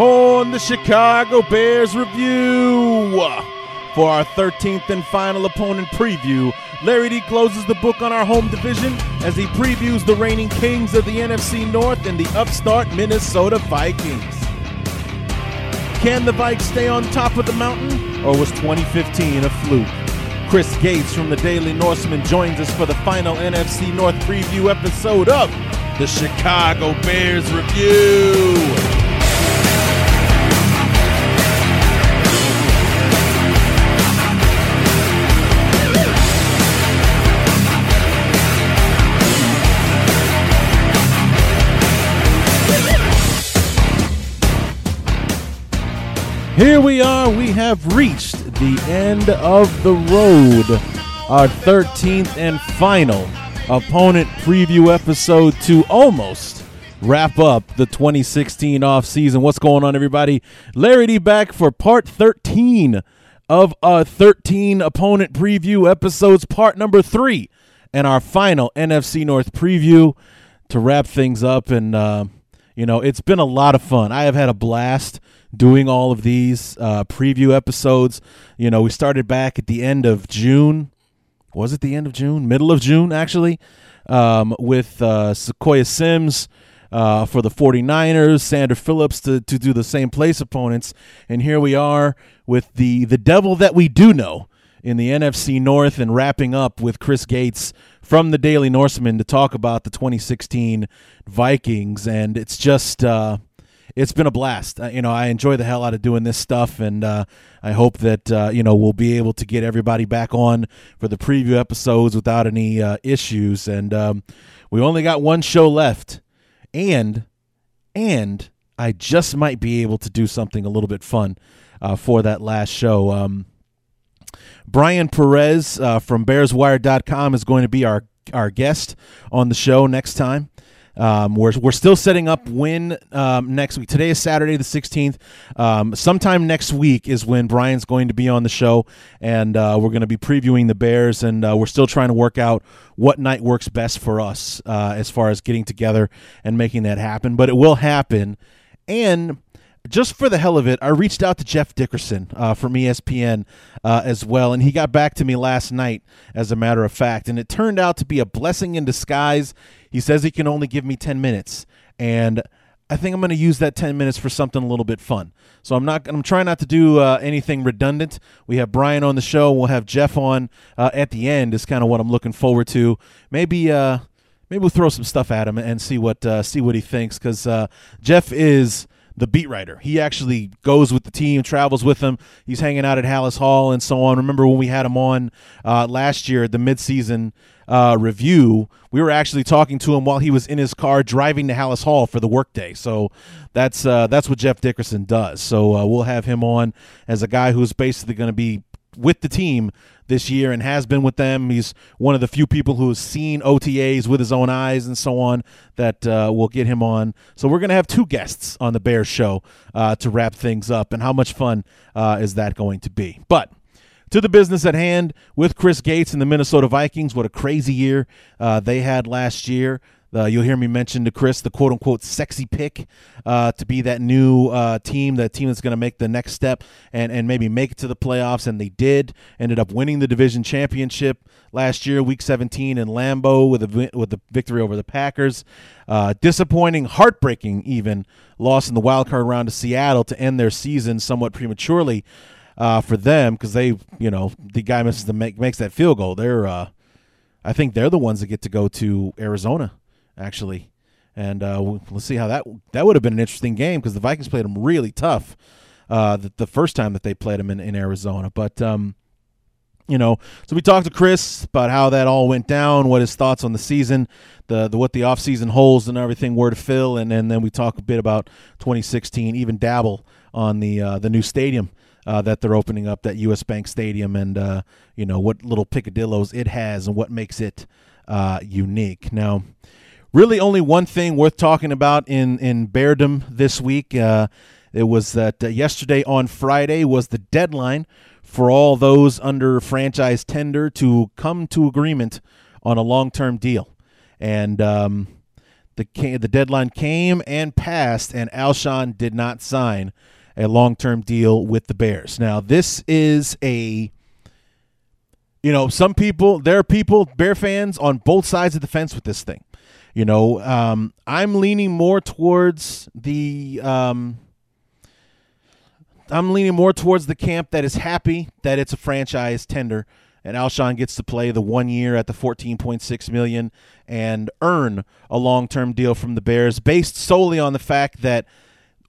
on the Chicago Bears review, for our 13th and final opponent preview, Larry D closes the book on our home division as he previews the reigning kings of the NFC North and the upstart Minnesota Vikings. Can the Vikes stay on top of the mountain, or was 2015 a fluke? Chris Gates from the Daily Norseman joins us for the final NFC North preview episode of the Chicago Bears Review. Here we are. We have reached the end of the road. Our 13th and final opponent preview episode to almost wrap up the 2016 off season. What's going on, everybody? Larry D back for part 13 of our 13 opponent preview episodes, part number three, and our final NFC North preview to wrap things up. And, uh, you know, it's been a lot of fun. I have had a blast doing all of these uh, preview episodes. You know, we started back at the end of June. Was it the end of June? Middle of June, actually, um, with uh, Sequoia Sims uh, for the 49ers, Sander Phillips to, to do the same place opponents. And here we are with the, the devil that we do know in the NFC North and wrapping up with Chris Gates from the Daily Norseman to talk about the 2016 Vikings. And it's just. Uh, it's been a blast. Uh, you know, I enjoy the hell out of doing this stuff, and uh, I hope that uh, you know we'll be able to get everybody back on for the preview episodes without any uh, issues. And um, we only got one show left, and and I just might be able to do something a little bit fun uh, for that last show. Um, Brian Perez uh, from BearsWire.com is going to be our our guest on the show next time. Um, we're, we're still setting up when um, next week. Today is Saturday the 16th. Um, sometime next week is when Brian's going to be on the show, and uh, we're going to be previewing the Bears, and uh, we're still trying to work out what night works best for us uh, as far as getting together and making that happen. But it will happen. And just for the hell of it, I reached out to Jeff Dickerson uh, from ESPN uh, as well, and he got back to me last night, as a matter of fact. And it turned out to be a blessing in disguise. He says he can only give me 10 minutes, and I think I'm going to use that 10 minutes for something a little bit fun. So I'm not. I'm trying not to do uh, anything redundant. We have Brian on the show. We'll have Jeff on uh, at the end. Is kind of what I'm looking forward to. Maybe. Uh, maybe we'll throw some stuff at him and see what uh, see what he thinks because uh, Jeff is the beat writer. He actually goes with the team, travels with them. He's hanging out at Halas Hall and so on. Remember when we had him on uh, last year at the midseason uh, review? We were actually talking to him while he was in his car driving to Halas Hall for the workday. So that's uh, that's what Jeff Dickerson does. So uh, we'll have him on as a guy who's basically going to be with the team this year and has been with them. He's one of the few people who has seen OTAs with his own eyes and so on that uh, will get him on. So we're going to have two guests on the Bears show uh, to wrap things up. And how much fun uh, is that going to be? But to the business at hand with Chris Gates and the Minnesota Vikings. What a crazy year uh, they had last year. Uh, you'll hear me mention to Chris the quote unquote sexy pick uh, to be that new uh, team, that team that's going to make the next step and, and maybe make it to the playoffs. And they did. Ended up winning the division championship last year, week 17 in Lambeau with a, with the victory over the Packers. Uh, disappointing, heartbreaking, even loss in the wild card round to Seattle to end their season somewhat prematurely. Uh, for them, because they, you know, the guy misses the make, makes that field goal. They're, uh, I think they're the ones that get to go to Arizona actually. And uh, let's see how that that would have been an interesting game because the Vikings played them really tough uh, the, the, first time that they played them in, in Arizona. But um, you know, so we talked to Chris about how that all went down, what his thoughts on the season, the, the what the offseason holds and everything were to fill, and, and then we talk a bit about 2016, even dabble on the uh, the new stadium uh, that they're opening up that U.S. Bank Stadium, and uh, you know what little picadillos it has and what makes it uh, unique. Now, really, only one thing worth talking about in in Beardom this week. Uh, it was that uh, yesterday on Friday was the deadline for all those under franchise tender to come to agreement on a long term deal, and. Um, the, the deadline came and passed, and Alshon did not sign a long term deal with the Bears. Now, this is a, you know, some people, there are people, Bear fans on both sides of the fence with this thing. You know, um, I'm leaning more towards the. Um, I'm leaning more towards the camp that is happy that it's a franchise tender and Alshon gets to play the one year at the 14.6 million and earn a long-term deal from the Bears based solely on the fact that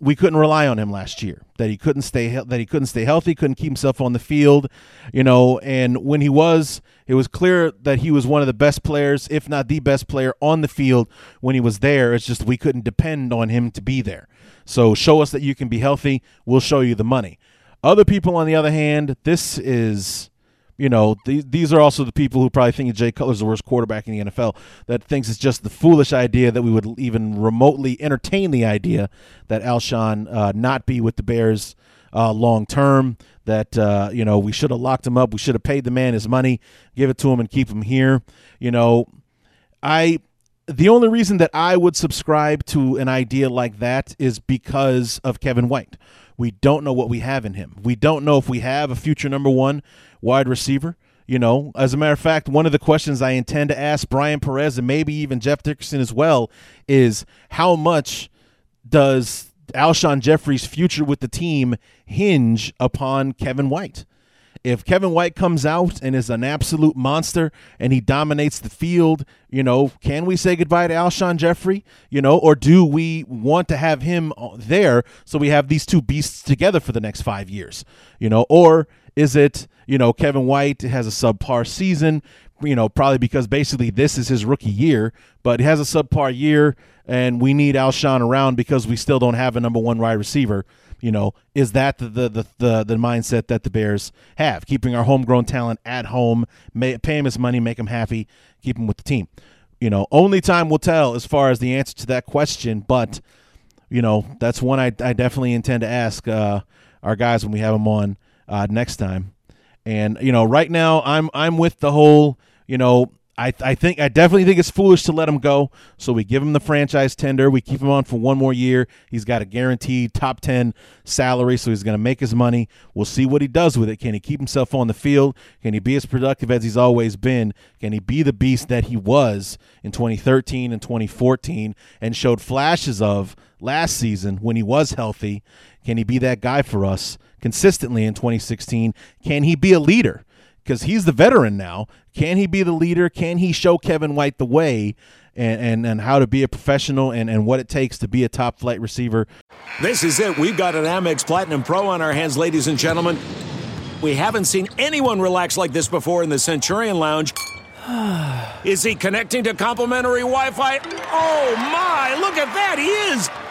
we couldn't rely on him last year. That he couldn't stay that he couldn't stay healthy, couldn't keep himself on the field, you know, and when he was, it was clear that he was one of the best players, if not the best player on the field when he was there. It's just we couldn't depend on him to be there. So show us that you can be healthy, we'll show you the money. Other people on the other hand, this is you know, these these are also the people who probably think Jay Cutler's the worst quarterback in the NFL. That thinks it's just the foolish idea that we would even remotely entertain the idea that Alshon uh, not be with the Bears uh, long term. That uh, you know we should have locked him up. We should have paid the man his money, give it to him, and keep him here. You know, I the only reason that I would subscribe to an idea like that is because of Kevin White. We don't know what we have in him. We don't know if we have a future number one wide receiver. You know, as a matter of fact, one of the questions I intend to ask Brian Perez and maybe even Jeff Dickerson as well is how much does Alshon Jeffery's future with the team hinge upon Kevin White? If Kevin White comes out and is an absolute monster and he dominates the field, you know, can we say goodbye to Alshon Jeffery? You know, or do we want to have him uh, there so we have these two beasts together for the next five years? You know, or is it, you know, Kevin White has a subpar season, you know, probably because basically this is his rookie year, but he has a subpar year and we need Alshon around because we still don't have a number one wide receiver. You know, is that the the the, the, the mindset that the Bears have? Keeping our homegrown talent at home, may, pay him his money, make him happy, keep him with the team. You know, only time will tell as far as the answer to that question, but you know, that's one I, I definitely intend to ask uh, our guys when we have them on uh, next time. And you know, right now I'm I'm with the whole you know I, I think I definitely think it's foolish to let him go. So we give him the franchise tender. We keep him on for one more year. He's got a guaranteed top ten salary, so he's going to make his money. We'll see what he does with it. Can he keep himself on the field? Can he be as productive as he's always been? Can he be the beast that he was in 2013 and 2014 and showed flashes of last season when he was healthy? Can he be that guy for us consistently in 2016? Can he be a leader? Because he's the veteran now. Can he be the leader? Can he show Kevin White the way and, and, and how to be a professional and, and what it takes to be a top flight receiver? This is it. We've got an Amex Platinum Pro on our hands, ladies and gentlemen. We haven't seen anyone relax like this before in the Centurion Lounge. Is he connecting to complimentary Wi Fi? Oh my, look at that! He is!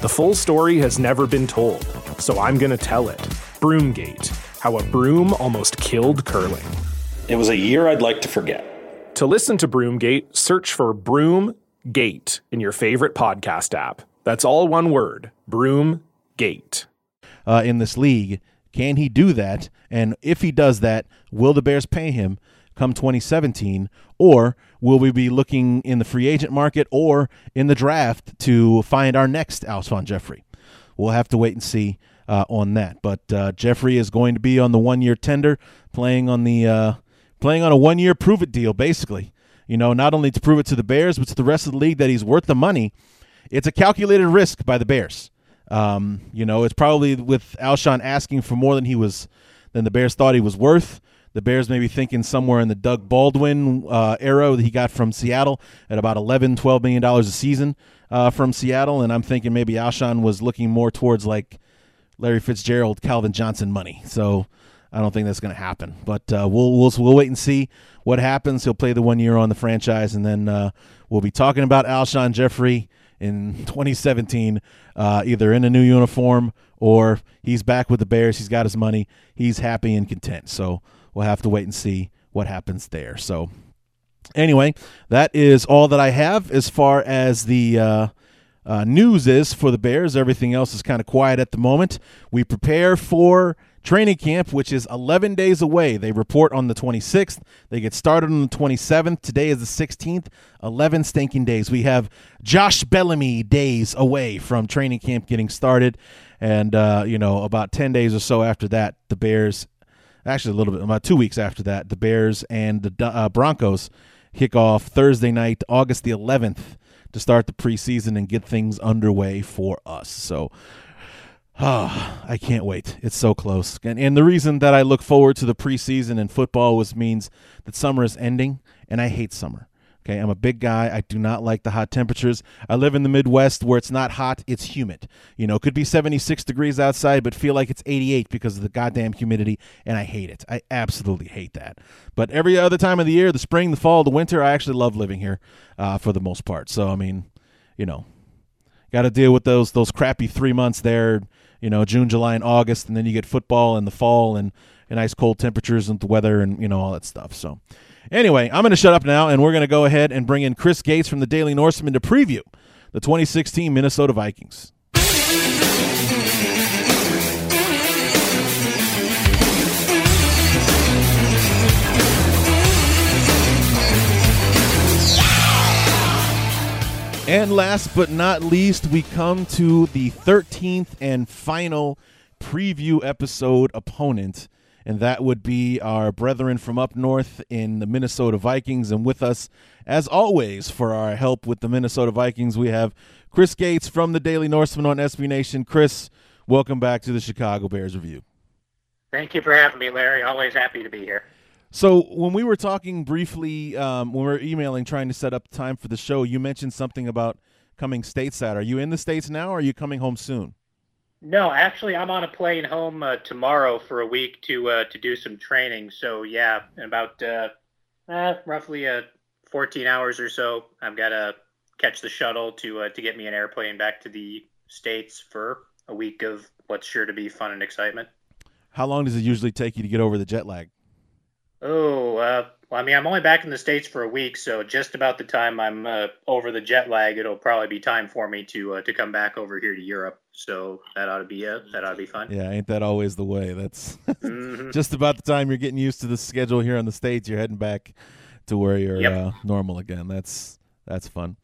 The full story has never been told, so I'm going to tell it. Broomgate How a Broom Almost Killed Curling. It was a year I'd like to forget. To listen to Broomgate, search for Broomgate in your favorite podcast app. That's all one word Broomgate. Uh, in this league, Can he do that? And if he does that, will the Bears pay him come 2017? Or will we be looking in the free agent market or in the draft to find our next Alshon Jeffery? We'll have to wait and see uh, on that. But uh, Jeffery is going to be on the one year tender, playing on the uh, playing on a one year prove it deal, basically. You know, not only to prove it to the Bears, but to the rest of the league that he's worth the money. It's a calculated risk by the Bears. Um, you know, it's probably with Alshon asking for more than he was than the Bears thought he was worth. The Bears may be thinking somewhere in the Doug Baldwin uh, era that he got from Seattle at about 11, 12 million dollars a season uh, from Seattle, and I'm thinking maybe Alshon was looking more towards like Larry Fitzgerald, Calvin Johnson money. So I don't think that's going to happen. But uh, we'll we'll we'll wait and see what happens. He'll play the one year on the franchise, and then uh, we'll be talking about Alshon Jeffery in 2017, uh, either in a new uniform or he's back with the Bears. He's got his money. He's happy and content. So we'll have to wait and see what happens there. So anyway, that is all that I have as far as the uh, uh, news is for the Bears. Everything else is kind of quiet at the moment. We prepare for training camp, which is 11 days away. They report on the 26th. They get started on the 27th. Today is the 16th. 11 stinking days. We have Josh Bellamy days away from training camp getting started. And, uh, you know, about 10 days or so after that, the Bears, actually a little bit, about two weeks after that, the Bears and the uh, Broncos kick off Thursday night, August the 11th, to start the preseason and get things underway for us. So, Oh, I can't wait. It's so close. And, and the reason that I look forward to the preseason in football was means that summer is ending, and I hate summer. Okay, I'm a big guy. I do not like the hot temperatures. I live in the Midwest where it's not hot, it's humid. You know, it could be 76 degrees outside, but feel like it's 88 because of the goddamn humidity, and I hate it. I absolutely hate that. But every other time of the year, the spring, the fall, the winter, I actually love living here uh, for the most part. So, I mean, you know, got to deal with those those crappy three months there you know June, July, and August, and then you get football in the fall and, and cold temperatures and the weather and you know all that stuff. So anyway, I'm going to shut up now, and we're going to go ahead and bring in Chris Gates from the Daily Norseman to preview the 2016 Minnesota Vikings. And last but not least, we come to the 13th and final preview episode opponent, and that would be our brethren from up north in the Minnesota Vikings. And with us, as always, for our help with the Minnesota Vikings, we have Chris Gates from the Daily Norseman on SB Nation. Chris, welcome back to the Chicago Bears Review. Thank you for having me, Larry. Always happy to be here. So when we were talking briefly, um, when we were emailing, trying to set up time for the show, you mentioned something about coming stateside. Are you in the states now, or are you coming home soon? No, actually, I'm on a plane home uh, tomorrow for a week to uh, to do some training. So yeah, in about uh, eh, roughly uh, 14 hours or so, I've got to catch the shuttle to uh, to get me an airplane back to the states for a week of what's sure to be fun and excitement. How long does it usually take you to get over the jet lag? Oh, uh, well, I mean, I'm only back in the states for a week, so just about the time I'm uh, over the jet lag, it'll probably be time for me to uh, to come back over here to Europe. So that ought to be it. That ought to be fun. Yeah, ain't that always the way? That's mm-hmm. just about the time you're getting used to the schedule here on the states. You're heading back to where you're yep. Uh, normal again. That's that's fun.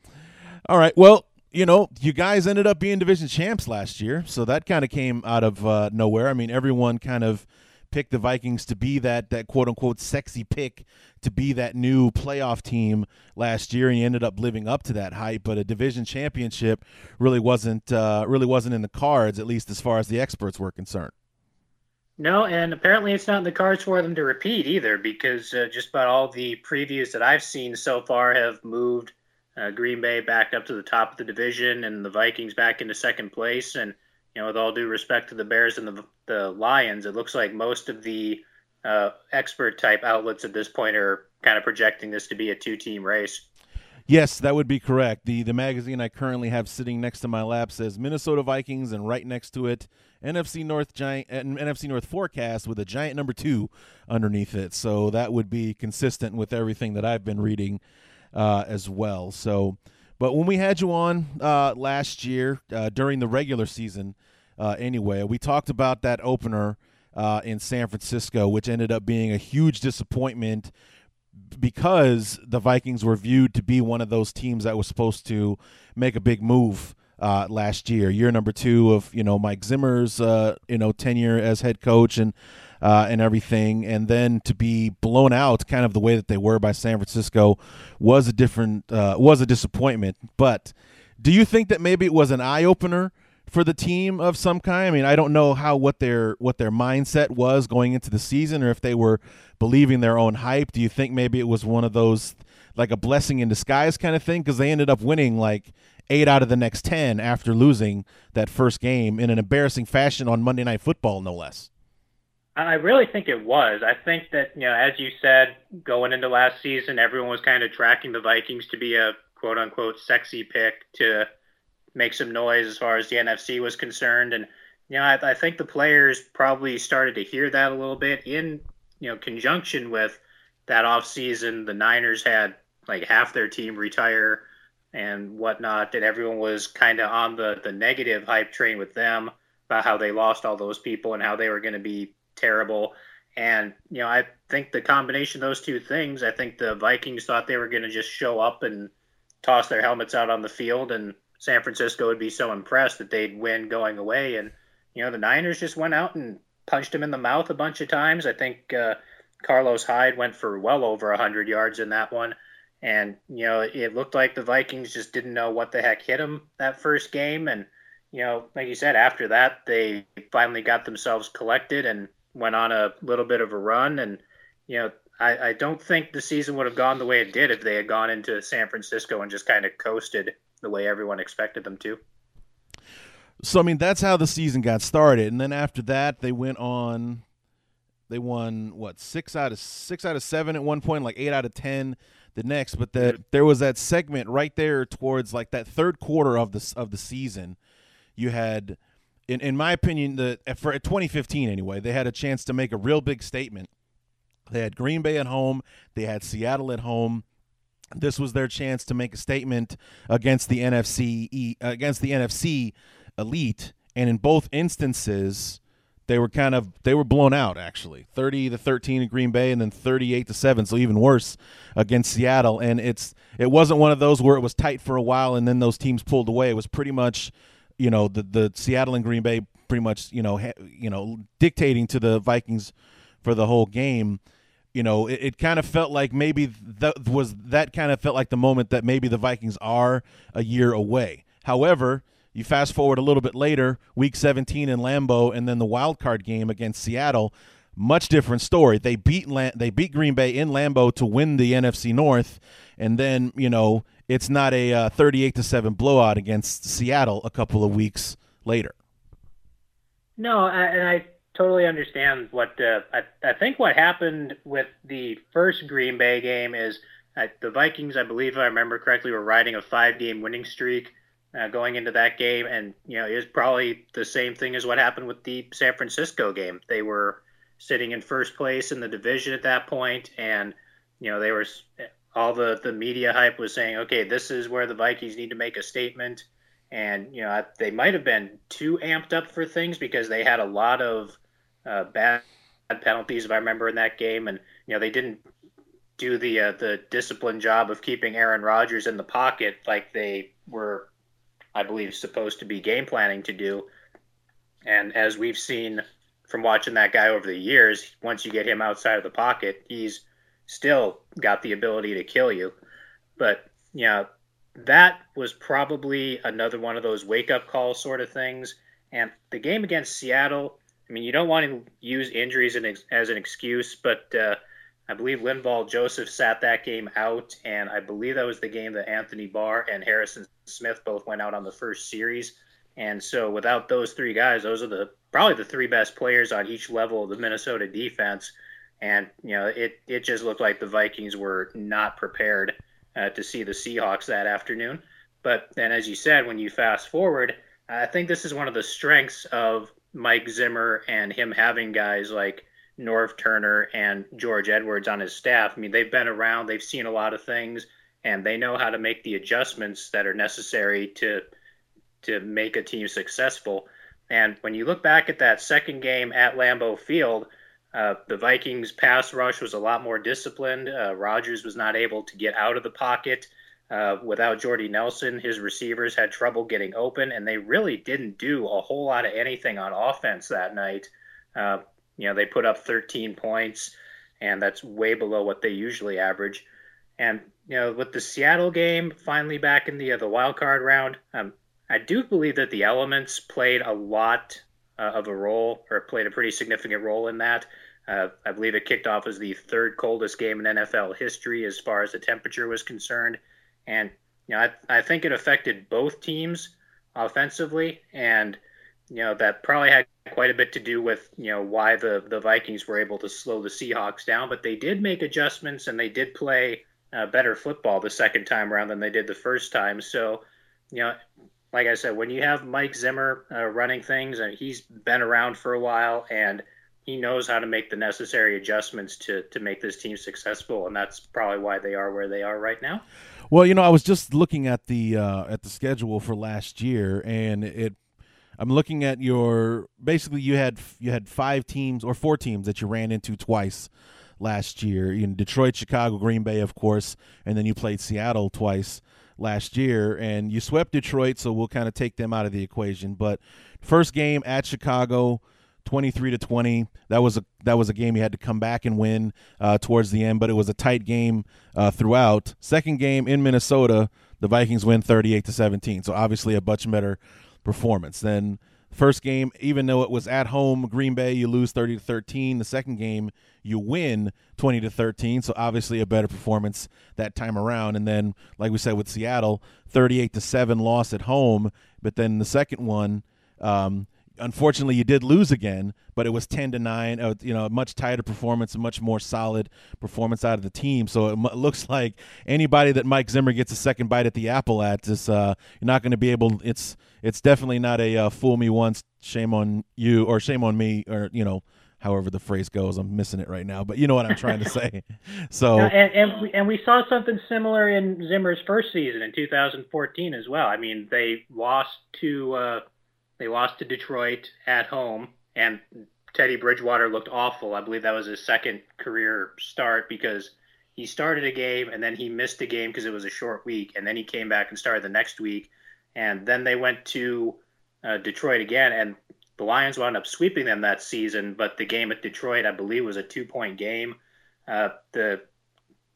All right, well. You know, you guys ended up being division champs last year, so that kind of came out of uh, nowhere. I mean, everyone kind of picked the Vikings to be that that quote unquote sexy pick to be that new playoff team last year, and he ended up living up to that hype. But a division championship really wasn't uh, really wasn't in the cards, at least as far as the experts were concerned. No, and apparently it's not in the cards for them to repeat either, because uh, just about all the previews that I've seen so far have moved uh, Green Bay back up to the top of the division and the Vikings back into second place, and you know, with all due respect to the Bears and the, the Lions, it looks like most of the uh, expert type outlets at this point are kind of projecting this to be a two team race. Yes, that would be correct. The the magazine I currently have sitting next to my lap says Minnesota Vikings, and right next to it, NFC North giant NFC North forecast with a giant number two underneath it. So that would be consistent with everything that I've been reading uh, as well. So but when we had you on uh, last year uh, during the regular season, uh, anyway, we talked about that opener uh, in San Francisco, which ended up being a huge disappointment because the Vikings were viewed to be one of those teams that was supposed to make a big move uh, last year, year number two of you know Mike Zimmer's uh, you know tenure as head coach and uh, and everything, and then to be blown out kind of the way that they were by San Francisco was a different uh, was a disappointment. But do you think that maybe it was an eye opener? for the team of some kind. I mean, I don't know how what their what their mindset was going into the season, or if they were believing their own hype. Do you think maybe it was one of those like a blessing in disguise kind of thing? Because they ended up winning like eight out of the next ten after losing that first game in an embarrassing fashion on Monday Night Football, no less. I really think it was. I think that you know, as you said, going into last season, everyone was kind of tracking the Vikings to be a quote unquote sexy pick to make some noise as far as the NFC was concerned. And, you know, I, I think the players probably started to hear that a little bit in, you know, conjunction with that offseason. The Niners had like half their team retire and whatnot, and everyone was kind of on the, the negative hype train with them about how they lost all those people and how they were going to be terrible. And, you know, I think the combination of those two things, I think the Vikings thought they were going to just show up and toss their helmets out on the field and San Francisco would be so impressed that they'd win going away. And, you know, the Niners just went out and punched him in the mouth a bunch of times. I think uh, Carlos Hyde went for well over 100 yards in that one. And, you know, it looked like the Vikings just didn't know what the heck hit them that first game. And, you know, like you said, after that, they finally got themselves collected and went on a little bit of a run. And, you know, I, I don't think the season would have gone the way it did if they had gone into San Francisco and just kind of coasted the way everyone expected them to. So I mean that's how the season got started, and then after that they went on. They won what six out of six out of seven at one point, like eight out of ten the next. But that there was that segment right there towards like that third quarter of the of the season. You had, in in my opinion, the for 2015 anyway, they had a chance to make a real big statement. They had Green Bay at home, they had Seattle at home, this was their chance to make a statement against the NFC against the NFC elite, and in both instances, they were kind of they were blown out actually. 30 to 13 in green bay and then 38 to 7 so even worse against seattle. And it's it wasn't one of those where it was tight for a while and then those teams pulled away. It was pretty much you know the the seattle and green bay pretty much you know ha, you know dictating to the vikings for the whole game you know, it, it kind of felt like maybe that was that kind of felt like the moment that maybe the Vikings are a year away. However, you fast forward a little bit later, week 17 in Lambeau, and then the wild card game against Seattle. Much different story. They beat they beat Green Bay in Lambeau to win the NFC North, and then you know it's not a uh, 38 to seven blowout against Seattle a couple of weeks later. No, and I totally understand what uh, I, I think what happened with the first Green Bay game is uh, the Vikings, I believe, if I remember correctly, were riding a five-game winning streak uh, going into that game, and you know it was probably the same thing as what happened with the San Francisco game. They were sitting in first place in the division at that point, and you know they were all the the media hype was saying, okay, this is where the Vikings need to make a statement. And you know they might have been too amped up for things because they had a lot of uh, bad penalties, if I remember in that game, and you know they didn't do the uh, the disciplined job of keeping Aaron Rodgers in the pocket like they were, I believe, supposed to be game planning to do. And as we've seen from watching that guy over the years, once you get him outside of the pocket, he's still got the ability to kill you. But you know that was probably another one of those wake up call sort of things. And the game against Seattle, I mean, you don't want to use injuries as an excuse, but uh, I believe Linval Joseph sat that game out, and I believe that was the game that Anthony Barr and Harrison Smith both went out on the first series. And so, without those three guys, those are the probably the three best players on each level of the Minnesota defense. And you know, it it just looked like the Vikings were not prepared uh, to see the Seahawks that afternoon. But then, as you said, when you fast forward, I think this is one of the strengths of Mike Zimmer and him having guys like Norv Turner and George Edwards on his staff. I mean, they've been around, they've seen a lot of things, and they know how to make the adjustments that are necessary to to make a team successful. And when you look back at that second game at Lambeau Field, uh, the Vikings' pass rush was a lot more disciplined. Uh, Rodgers was not able to get out of the pocket. Uh, without Jordy Nelson, his receivers had trouble getting open, and they really didn't do a whole lot of anything on offense that night. Uh, you know, they put up 13 points, and that's way below what they usually average. And you know, with the Seattle game finally back in the uh, the wild card round, um, I do believe that the elements played a lot uh, of a role, or played a pretty significant role in that. Uh, I believe it kicked off as the third coldest game in NFL history as far as the temperature was concerned, and you know, I, I think it affected both teams offensively, and you know that probably had quite a bit to do with you know why the the Vikings were able to slow the Seahawks down, but they did make adjustments and they did play uh, better football the second time around than they did the first time. So, you know, like I said, when you have Mike Zimmer uh, running things, and he's been around for a while, and he knows how to make the necessary adjustments to to make this team successful, and that's probably why they are where they are right now. Well, you know, I was just looking at the uh, at the schedule for last year, and it. I'm looking at your basically you had you had five teams or four teams that you ran into twice last year in Detroit, Chicago, Green Bay, of course, and then you played Seattle twice last year, and you swept Detroit, so we'll kind of take them out of the equation. But first game at Chicago, 23 to 20 that was a that was a game you had to come back and win uh, towards the end but it was a tight game uh, throughout. Second game in minnesota the vikings win 38 to 17 so obviously a much better performance. Then first game even though it was at home green bay you lose 30 to 13 the second game you win 20 to 13 so obviously a better performance that time around. And then like we said with seattle 38 to 7 loss at home. But then the second one um, unfortunately you did lose again but it was 10 to 9 uh, you know a much tighter performance a much more solid performance out of the team. So it m- looks like anybody that mike zimmer gets a second bite at the apple at is uh, you're not going to be able it's it's definitely not a uh, fool me once shame on you or shame on me or you know however the phrase goes. I'm missing it right now but you know what i'm trying to say. So and and we, and we saw something similar in zimmer's first season in 2014 as well. I mean they lost to uh, they lost to Detroit at home, and Teddy Bridgewater looked awful. I believe that was his second career start because he started a game and then he missed a game because it was a short week, and then he came back and started the next week, and then they went to uh, Detroit again, and the Lions wound up sweeping them that season. But the game at Detroit, I believe, was a two-point game. Uh, the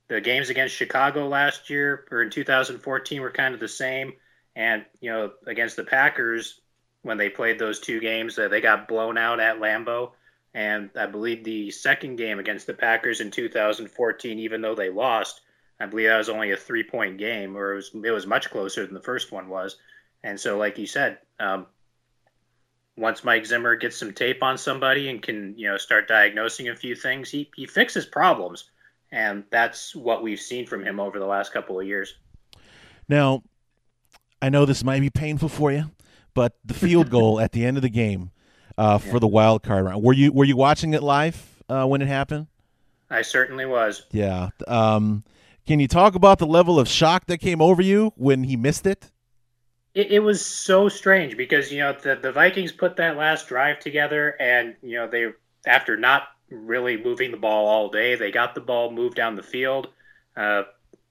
the games against Chicago last year or in 2014 were kind of the same, and you know against the Packers, when they played those two games. Uh, they got blown out at Lambeau. And I believe the second game against the Packers in 2014, even though they lost, I believe that was only a three point game, or it was, it was much closer than the first one was. And so, like you said, um, once Mike Zimmer gets some tape on somebody and can, you know, start diagnosing a few things, he, he fixes problems. And that's what we've seen from him over the last couple of years. Now, I know this might be painful for you, but the field goal at the end of the game uh, for yeah. the wild card round. Were you were you watching it live uh, when it happened? I certainly was. Yeah. Um, can you talk about the level of shock that came over you when he missed it? It, it was so strange because you know the the Vikings put that last drive together, and you know they after not really moving the ball all day, they got the ball moved down the field. Uh,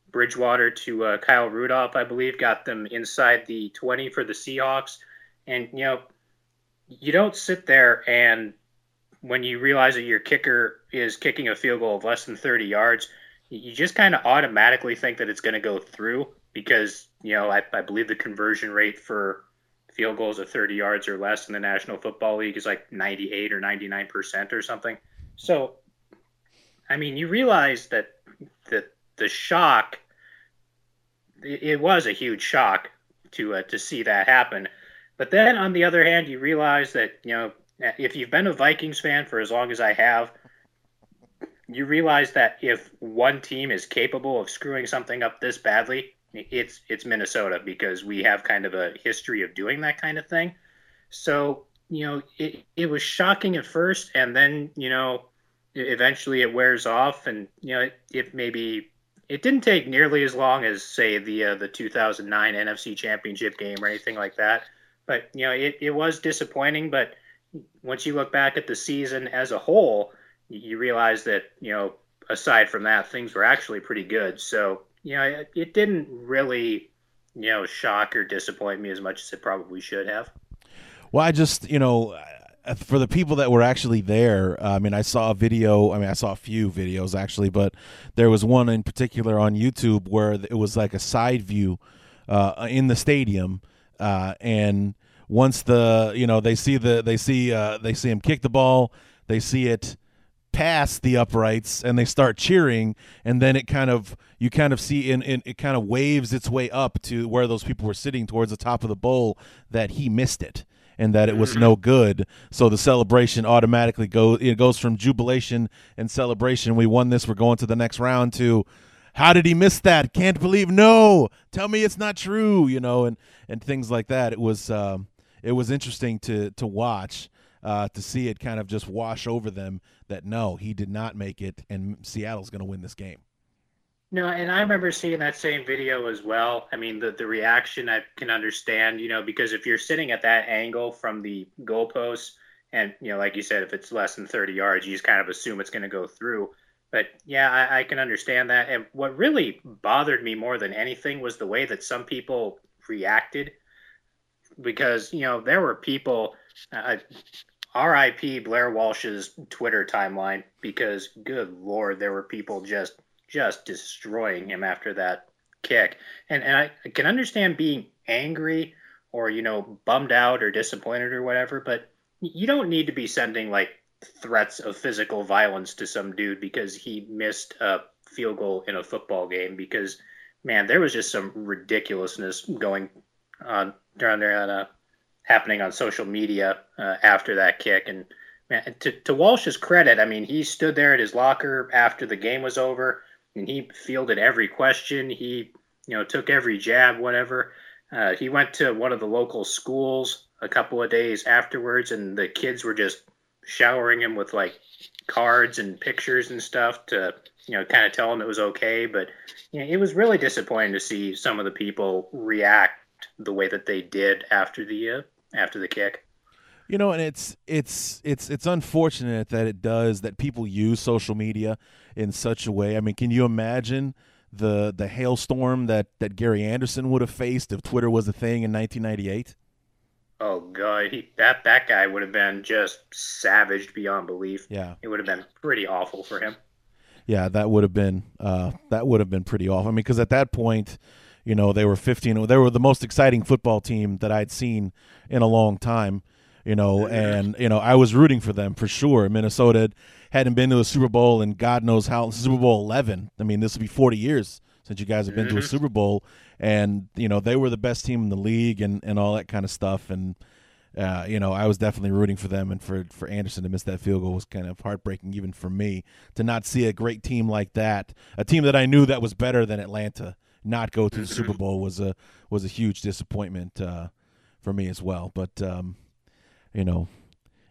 Bridgewater to uh, Kyle Rudolph, I believe, got them inside the 20 for the Seahawks. And you know, you don't sit there and when you realize that your kicker is kicking a field goal of less than 30 yards, you just kind of automatically think that it's going to go through because you know I, I believe the conversion rate for field goals of 30 yards or less in the National Football League is like 98 or 99 percent or something. So, I mean, you realize that the the shock it was a huge shock to uh, to see that happen. But then on the other hand, you realize that, you know, if you've been a Vikings fan for as long as I have, you realize that if one team is capable of screwing something up this badly, it's it's Minnesota because we have kind of a history of doing that kind of thing. So, you know, it, it was shocking at first and then, you know, eventually it wears off and, you know, it, it maybe it didn't take nearly as long as say the uh, the 2009 NFC Championship game or anything like that But you know, it, it was disappointing. But once you look back at the season as a whole, you realize that you know, aside from that, things were actually pretty good. So you know, it, it didn't really you know shock or disappoint me as much as it probably should have. Well, I just you know for the people that were actually there, I mean, I saw a video. I mean, I saw a few videos actually, but there was one in particular on YouTube where it was like a side view uh, in the stadium, uh, and once the you know they see the they see uh, they see him kick the ball, they see it past the uprights, and they start cheering, and then it kind of you kind of see in, in it kind of waves its way up to where those people were sitting towards the top of the bowl that he missed it and that it was no good. So the celebration automatically goes it goes from jubilation and celebration. We won this. We're going to the next round. To how did he miss that? Can't believe. No, tell me it's not true. You know, and and things like that. It was um, it was interesting to to watch. Uh, to see it kind of just wash over them that no, he did not make it, and Seattle's going to win this game. No, and I remember seeing that same video as well. I mean, the, the reaction I can understand, you know, because if you're sitting at that angle from the goalpost, and, you know, like you said, if it's less than 30 yards, you just kind of assume it's going to go through. But yeah, I, I can understand that. And what really bothered me more than anything was the way that some people reacted. Because, you know, there were people, uh, RIP Blair Walsh's Twitter timeline, because good Lord, there were people just just destroying him after that kick. And and I can understand being angry or you know bummed out or disappointed or whatever, but you don't need to be sending like threats of physical violence to some dude because he missed a field goal in a football game because man there was just some ridiculousness going on down there on, uh, happening on social media uh, after that kick and man, to, to Walsh's credit I mean he stood there at his locker after the game was over and he fielded every question. He, you know, took every jab, whatever. Uh, he went to one of the local schools a couple of days afterwards, and the kids were just showering him with like cards and pictures and stuff to, you know, kind of tell him it was okay. But you know, it was really disappointing to see some of the people react the way that they did after the uh, after the kick. You know, and it's it's it's it's unfortunate that it does that people use social media in such a way. I mean, can you imagine the the hailstorm that that Gary Anderson would have faced if Twitter was a thing in 1998? Oh god, he, that that guy would have been just savaged beyond belief. Yeah, it would have been pretty awful for him. Yeah, that would have been uh, that would have been pretty awful. I mean, because at that point, you know, they were 15. They were the most exciting football team that I'd seen in a long time you know, and you know I was rooting for them for sure. Minnesota hadn't been to a Super Bowl in God knows how Super Bowl eleven. I mean, this would be forty years since you guys have been to a mm-hmm. Super Bowl, and you know they were the best team in the league and and all that kind of stuff. And uh, you know I was definitely rooting for them, and for for Anderson to miss that field goal was kind of heartbreaking, even for me to not see a great team like that, a team that I knew that was better than Atlanta, not go to the Super mm-hmm. Bowl was a was a huge disappointment uh, for me as well. But um, you know,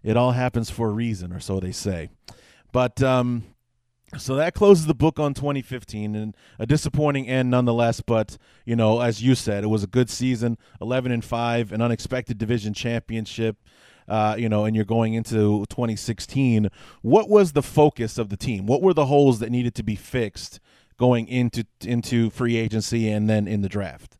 it all happens for a reason, or so they say. But um, so that closes the book on 2015, and a disappointing end nonetheless. But you know, as you said, it was a good season, 11 and five, an unexpected division championship. Uh, you know, and you're going into 2016. What was the focus of the team? What were the holes that needed to be fixed going into into free agency and then in the draft?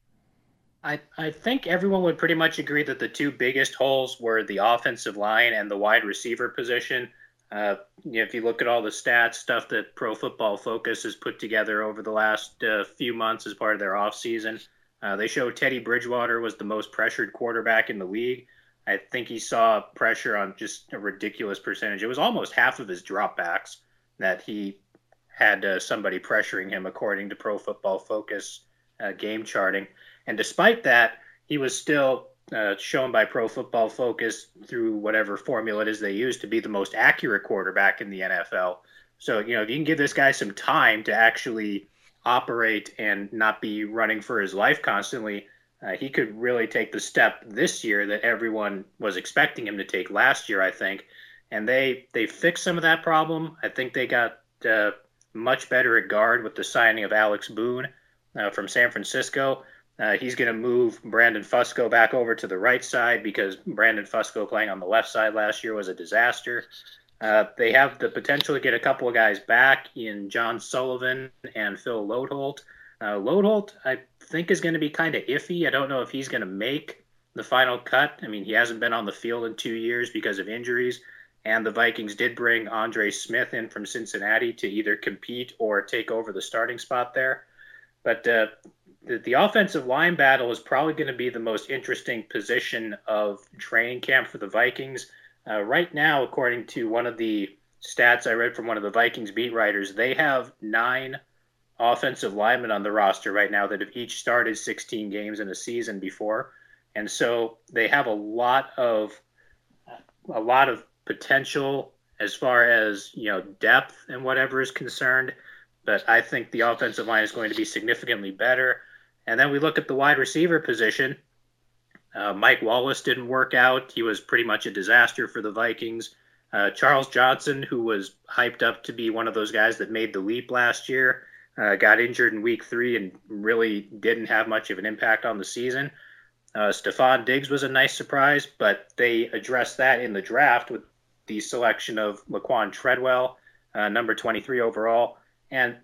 I, I think everyone would pretty much agree that the two biggest holes were the offensive line and the wide receiver position. Uh, if you look at all the stats, stuff that Pro Football Focus has put together over the last uh, few months as part of their offseason, uh, they show Teddy Bridgewater was the most pressured quarterback in the league. I think he saw pressure on just a ridiculous percentage. It was almost half of his dropbacks that he had uh, somebody pressuring him, according to Pro Football Focus uh, game charting. And despite that, he was still uh, shown by Pro Football Focus through whatever formula it is they use to be the most accurate quarterback in the NFL. So, you know, if you can give this guy some time to actually operate and not be running for his life constantly, uh, he could really take the step this year that everyone was expecting him to take last year, I think. And they they fixed some of that problem. I think they got uh, much better at guard with the signing of Alex Boone uh, from San Francisco. Uh, he's going to move Brandon Fusco back over to the right side because Brandon Fusco playing on the left side last year was a disaster. Uh, they have the potential to get a couple of guys back in John Sullivan and Phil Loadholt. Uh, Loadholt, I think, is going to be kind of iffy. I don't know if he's going to make the final cut. I mean, he hasn't been on the field in two years because of injuries. And the Vikings did bring Andre Smith in from Cincinnati to either compete or take over the starting spot there. But uh, the, the offensive line battle is probably going to be the most interesting position of training camp for the Vikings. Uh, right now, according to one of the stats I read from one of the Vikings beat writers, they have nine offensive linemen on the roster right now that have each started 16 games in a season before, and so they have a lot of a lot of potential as far as you know depth and whatever is concerned. But I think the offensive line is going to be significantly better. And then we look at the wide receiver position. Uh, Mike Wallace didn't work out. He was pretty much a disaster for the Vikings. Uh, Charles Johnson, who was hyped up to be one of those guys that made the leap last year, uh, got injured in week three and really didn't have much of an impact on the season. Uh, Stefon Diggs was a nice surprise, but they addressed that in the draft with the selection of Laquon Treadwell, uh, number 23 overall. And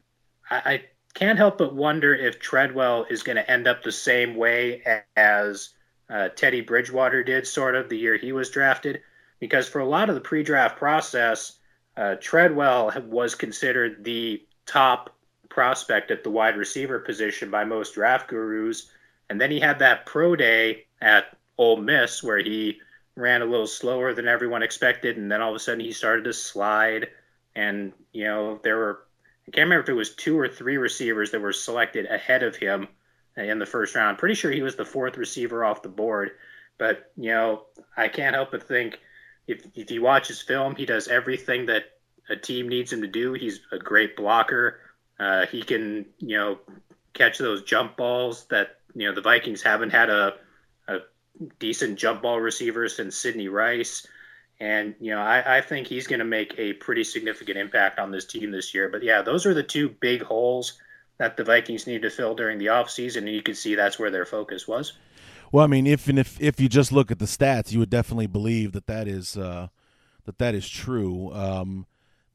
I, I, can't help but wonder if Treadwell is going to end up the same way as uh, Teddy Bridgewater did, sort of, the year he was drafted. Because for a lot of the pre draft process, uh, Treadwell was considered the top prospect at the wide receiver position by most draft gurus. And then he had that pro day at Ole Miss where he ran a little slower than everyone expected, and then all of a sudden he started to slide. And you know there were I can't remember if it was two or three receivers that were selected ahead of him in the first round. Pretty sure he was the fourth receiver off the board. But you know I can't help but think if if you watch his film, he does everything that a team needs him to do. He's a great blocker. Uh, he can you know catch those jump balls that you know the Vikings haven't had a decent jump ball receiver since Sidney Rice. And, you know, I, I think he's going to make a pretty significant impact on this team this year. But yeah, those are the two big holes that the Vikings need to fill during the offseason. And you can see that's where their focus was. Well, I mean, if and if if you just look at the stats, you would definitely believe that that is uh, that that is true. Um,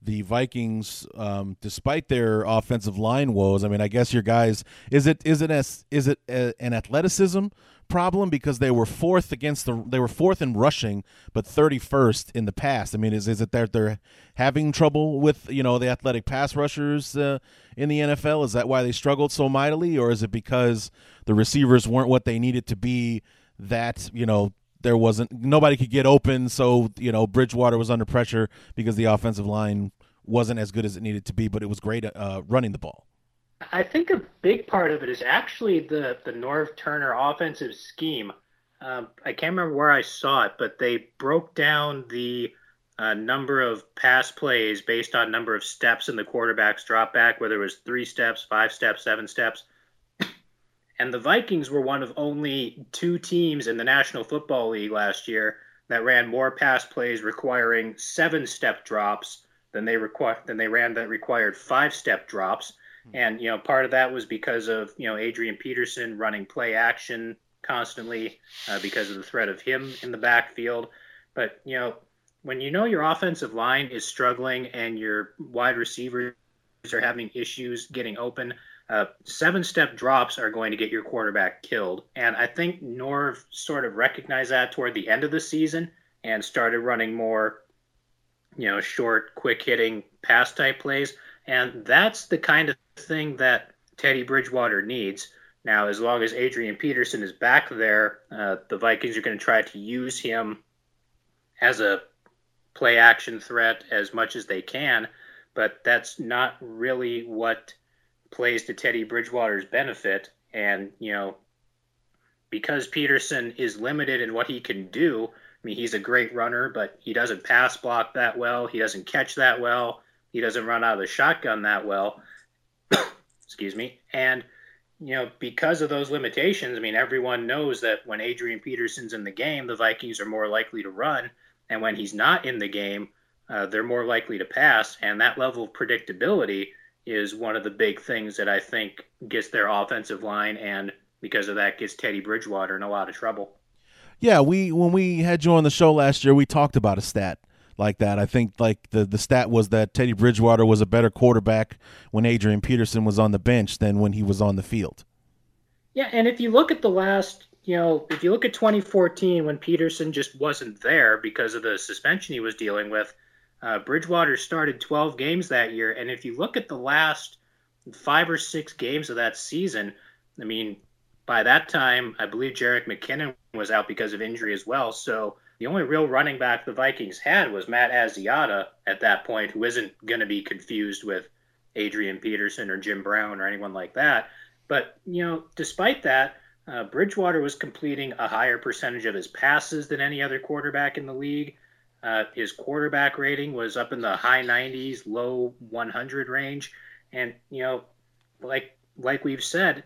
the Vikings, um, despite their offensive line woes, I mean, I guess your guys is it is it as is it a, an athleticism problem because they were fourth against the they were fourth in rushing but 31st in the past i mean is is it that they're having trouble with you know the athletic pass rushers uh, in the nfl is that why they struggled so mightily or is it because the receivers weren't what they needed to be that you know there wasn't nobody could get open so you know bridgewater was under pressure because the offensive line wasn't as good as it needed to be but it was great uh, running the ball I think a big part of it is actually the the Norv Turner offensive scheme. Um, I can't remember where I saw it, but they broke down the uh, number of pass plays based on number of steps in the quarterback's drop back, whether it was three steps, five steps, seven steps. And the Vikings were one of only two teams in the National Football League last year that ran more pass plays requiring seven step drops than they require than they ran that required five step drops. And, you know, part of that was because of, you know, Adrian Peterson running play action constantly uh, because of the threat of him in the backfield. But, you know, when you know your offensive line is struggling and your wide receivers are having issues getting open, uh, seven step drops are going to get your quarterback killed. And I think Norv sort of recognized that toward the end of the season and started running more, you know, short, quick hitting pass type plays. And that's the kind of thing that Teddy Bridgewater needs. Now, as long as Adrian Peterson is back there, uh, the Vikings are going to try to use him as a play action threat as much as they can, but that's not really what plays to Teddy Bridgewater's benefit. And, you know, because Peterson is limited in what he can do, I mean, he's a great runner, but he doesn't pass block that well. He doesn't catch that well. He doesn't run out of the shotgun that well excuse me. And you know, because of those limitations, I mean, everyone knows that when Adrian Peterson's in the game, the Vikings are more likely to run, and when he's not in the game, uh, they're more likely to pass. And that level of predictability is one of the big things that I think gets their offensive line and because of that gets Teddy Bridgewater in a lot of trouble. Yeah, we when we had you on the show last year, we talked about a stat like that. I think like the the stat was that Teddy Bridgewater was a better quarterback when Adrian Peterson was on the bench than when he was on the field. Yeah, and if you look at the last, you know, if you look at 2014 when Peterson just wasn't there because of the suspension he was dealing with, uh, Bridgewater started 12 games that year, and if you look at the last five or six games of that season, I mean, by that time, I believe Jerick McKinnon was out because of injury as well. So the only real running back the Vikings had was Matt Asiata at that point, who isn't going to be confused with Adrian Peterson or Jim Brown or anyone like that. But, you know, despite that, uh, Bridgewater was completing a higher percentage of his passes than any other quarterback in the league. Uh, his quarterback rating was up in the high 90s, low 100 range. And, you know, like like we've said,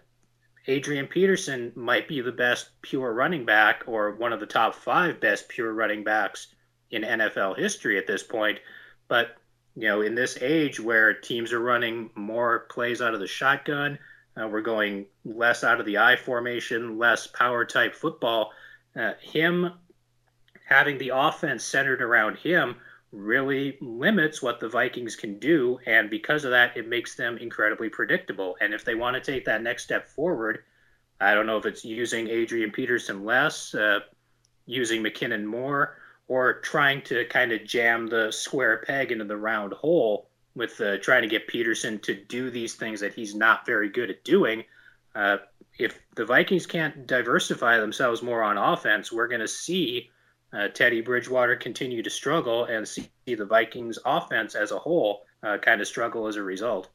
Adrian Peterson might be the best pure running back or one of the top five best pure running backs in NFL history at this point. But, you know, in this age where teams are running more plays out of the shotgun, uh, we're going less out of the I formation, less power type football. Uh, him having the offense centered around him really limits what the Vikings can do. And because of that, it makes them incredibly predictable. And if they want to take that next step forward, I don't know if it's using Adrian Peterson less, uh, using McKinnon more, or trying to kind of jam the square peg into the round hole with uh, trying to get Peterson to do these things that he's not very good at doing. Uh, if the Vikings can't diversify themselves more on offense, we're going to see uh, Teddy Bridgewater continue to struggle and see the Vikings offense as a whole uh, kind of struggle as a result.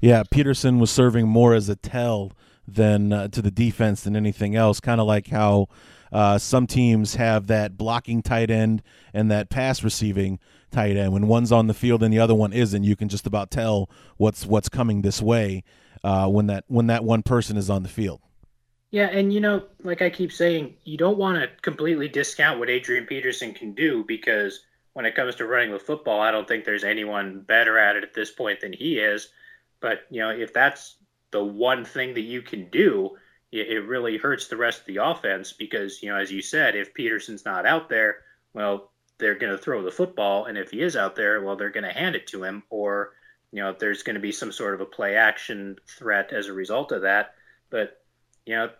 Yeah, Peterson was serving more as a tell than uh, to the defense than anything else. Kind of like how uh, some teams have that blocking tight end and that pass receiving tight end. When one's on the field and the other one isn't, you can just about tell what's what's coming this way uh, when that when that one person is on the field. Yeah, and you know, like I keep saying, you don't want to completely discount what Adrian Peterson can do because when it comes to running the football, I don't think there's anyone better at it at this point than he is. But, you know, if that's the one thing that you can do, it, really hurts the rest of the offense because, you know, as you said, if Peterson's not out there, well, they're going to throw the football. And if he is out there, well, they're going to hand it to him. Or, you know, there's going to be some sort of a play action threat as a result of that. But, you know,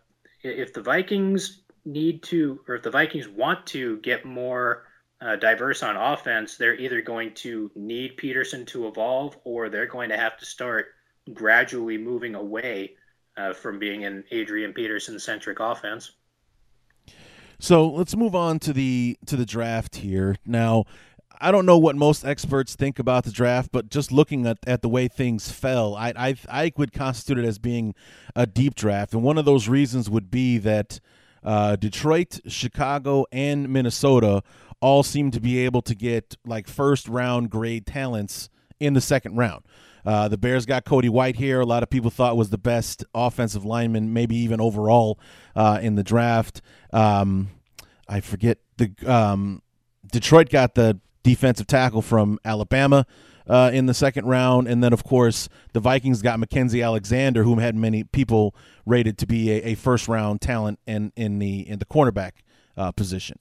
if the Vikings need to, or if the Vikings want to get more uh, diverse on offense, they're either going to need Peterson to evolve or they're going to have to start gradually moving away uh, from being an Adrian Peterson centric offense. So let's move on to the to the draft here. Now, I don't know what most experts think about the draft, but just looking at, at the way things fell, I, I I would constitute it as being a deep draft, and one of those reasons would be that uh, Detroit, Chicago, and Minnesota all seem to be able to get like first round grade talents in the second round. Uh, the Bears got Cody Whitehair. A lot of people thought was the best offensive lineman, maybe even overall uh, in the draft. Um, I forget the um, Detroit got the defensive tackle from Alabama uh, in the second round. And then, of course, the Vikings got Mackensie Alexander, whom had many people rated to be a, a first round talent in, in the in the cornerback uh, position.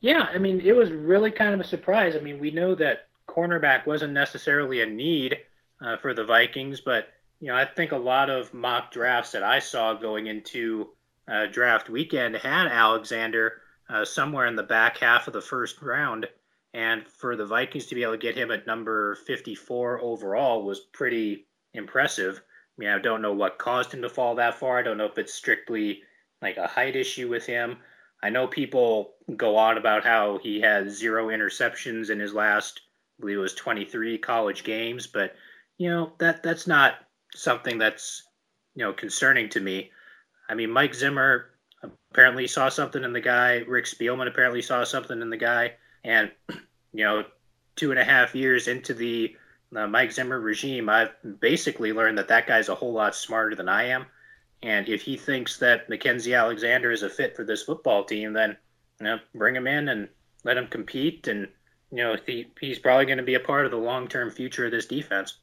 Yeah, I mean, it was really kind of a surprise. I mean, we know that cornerback wasn't necessarily a need uh, for the Vikings, but you know, I think a lot of mock drafts that I saw going into uh, draft weekend had Alexander uh, somewhere in the back half of the first round. And for the Vikings to be able to get him at number 54 overall was pretty impressive. I mean, I don't know what caused him to fall that far. I don't know if it's strictly like a height issue with him. I know people go on about how he had zero interceptions in his last, I believe it was 23 college games, but you know that that's not something that's you know concerning to me. I mean, Mike Zimmer apparently saw something in the guy. Rick Spielman apparently saw something in the guy. And, you know, two and a half years into the uh, Mike Zimmer regime, I've basically learned that that guy's a whole lot smarter than I am. And if he thinks that Mackensie Alexander is a fit for this football team, then, you know, bring him in and let him compete. And, you know, he, he's probably going to be a part of the long term future of this defense.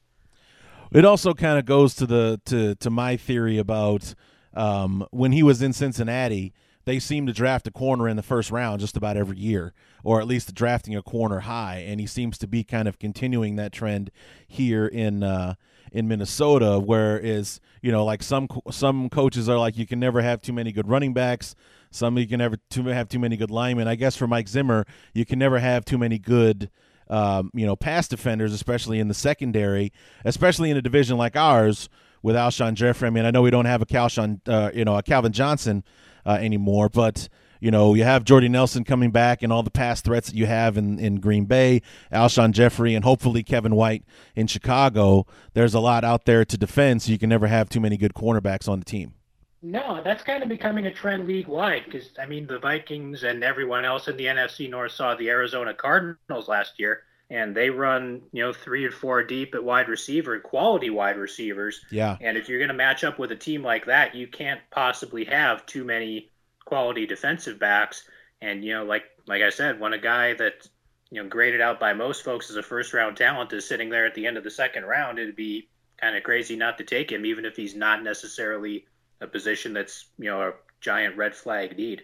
It also kind of goes to the to to my theory about um, when he was in Cincinnati, they seemed to draft a corner in the first round just about every year, or at least drafting a corner high. And he seems to be kind of continuing that trend here in uh, in Minnesota. Whereas you know, like some some coaches are like, you can never have too many good running backs. Some you can never too, have too many good linemen. I guess for Mike Zimmer, you can never have too many good. Um, you know, pass defenders, especially in the secondary, especially in a division like ours, with Alshon Jeffery. I mean, I know we don't have a Calshon, uh, you know, a Calvin Johnson uh, anymore, but you know, you have Jordy Nelson coming back and all the pass threats that you have in, in Green Bay, Alshon Jeffery, and hopefully Kevin White in Chicago. There's a lot out there to defend, so you can never have too many good cornerbacks on the team. No, that's kind of becoming a trend league wide because, I mean, the Vikings and everyone else in the NFC North saw the Arizona Cardinals last year and they run you know three or four deep at wide receiver quality wide receivers. Yeah. And if you're going to match up with a team like that, you can't possibly have too many quality defensive backs. And you know, like like I said, when a guy that you know graded out by most folks as a first round talent is sitting there at the end of the second round, it'd be kind of crazy not to take him, even if he's not necessarily a position that's you know a giant red flag need.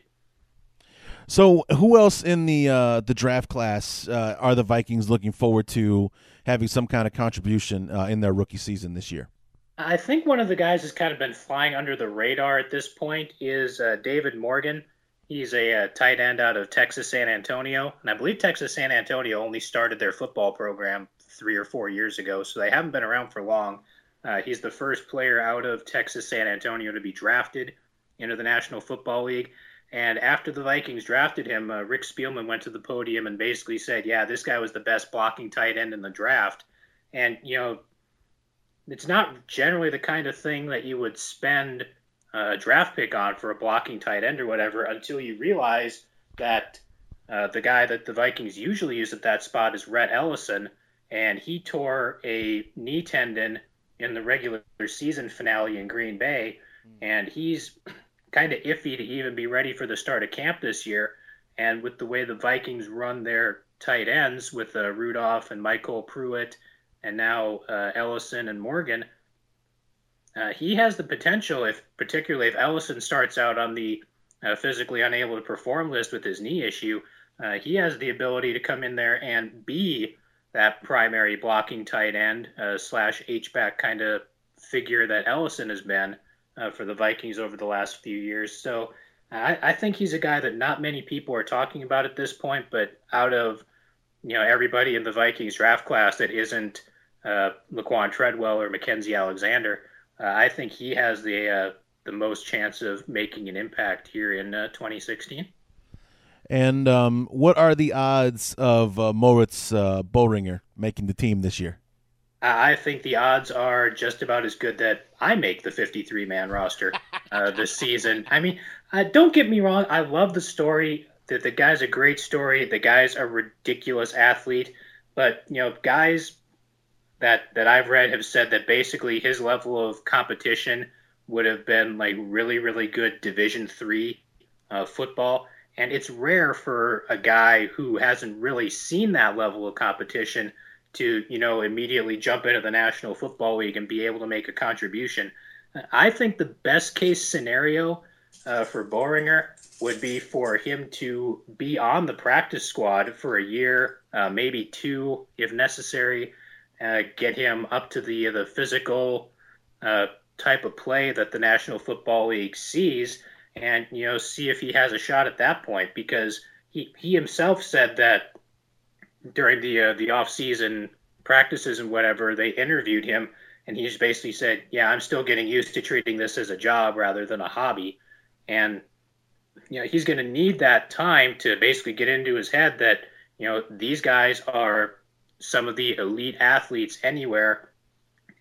So, who else in the uh, the draft class uh, are the Vikings looking forward to having some kind of contribution uh, in their rookie season this year? I think one of the guys that's kind of been flying under the radar at this point is uh, David Morgan. He's a, a, uh, tight end out of Texas San Antonio, and I believe Texas San Antonio only started their football program three or four years ago, so they haven't been around for long. Uh, he's the first player out of Texas San Antonio to be drafted into the National Football League. And after the Vikings drafted him, uh, Rick Spielman went to the podium and basically said, "Yeah, this guy was the best blocking tight end in the draft." And you know, it's not generally the kind of thing that you would spend a draft pick on for a blocking tight end or whatever until you realize that uh, the guy that the Vikings usually use at that spot is Rhett Ellison, and he tore a knee tendon in the regular season finale in Green Bay, and he's kind of iffy to even be ready for the start of camp this year. And with the way the Vikings run their tight ends with uh, Rudolph and MyCole Pruitt and now uh, Ellison and Morgan, uh, he has the potential, if particularly if Ellison starts out on the uh, physically unable to perform list with his knee issue, uh, he has the ability to come in there and be that primary blocking tight end uh, slash H back kind of figure that Ellison has been uh, for the Vikings over the last few years. So I, I, think he's a guy that not many people are talking about at this point. But out of you know everybody in the Vikings draft class that isn't uh, Laquon Treadwell or Mackensie Alexander, uh, I think he has the uh, the most chance of making an impact here in uh, 2016. And um, what are the odds of uh, Moritz Boehringer making the team this year? I think the odds are just about as good that I make the 53 man roster uh, this season. I mean, uh, don't get me wrong. I love the story. The, the guy's a great story. The guy's a ridiculous athlete. But, you know, guys that, that I've read have said that basically his level of competition would have been like really, really good Division three uh, football. And it's rare for a guy who hasn't really seen that level of competition – to you know immediately jump into the National Football League and be able to make a contribution. I think the best case scenario uh, for Boehringer would be for him to be on the practice squad for a year, uh, maybe two if necessary, uh, get him up to the the physical uh, type of play that the National Football League sees, and you know see if he has a shot at that point because he he himself said that during the uh, the off season practices and whatever, they interviewed him, and he just basically said, "Yeah, I'm still getting used to treating this as a job rather than a hobby," and you know he's going to need that time to basically get into his head that you know these guys are some of the elite athletes anywhere,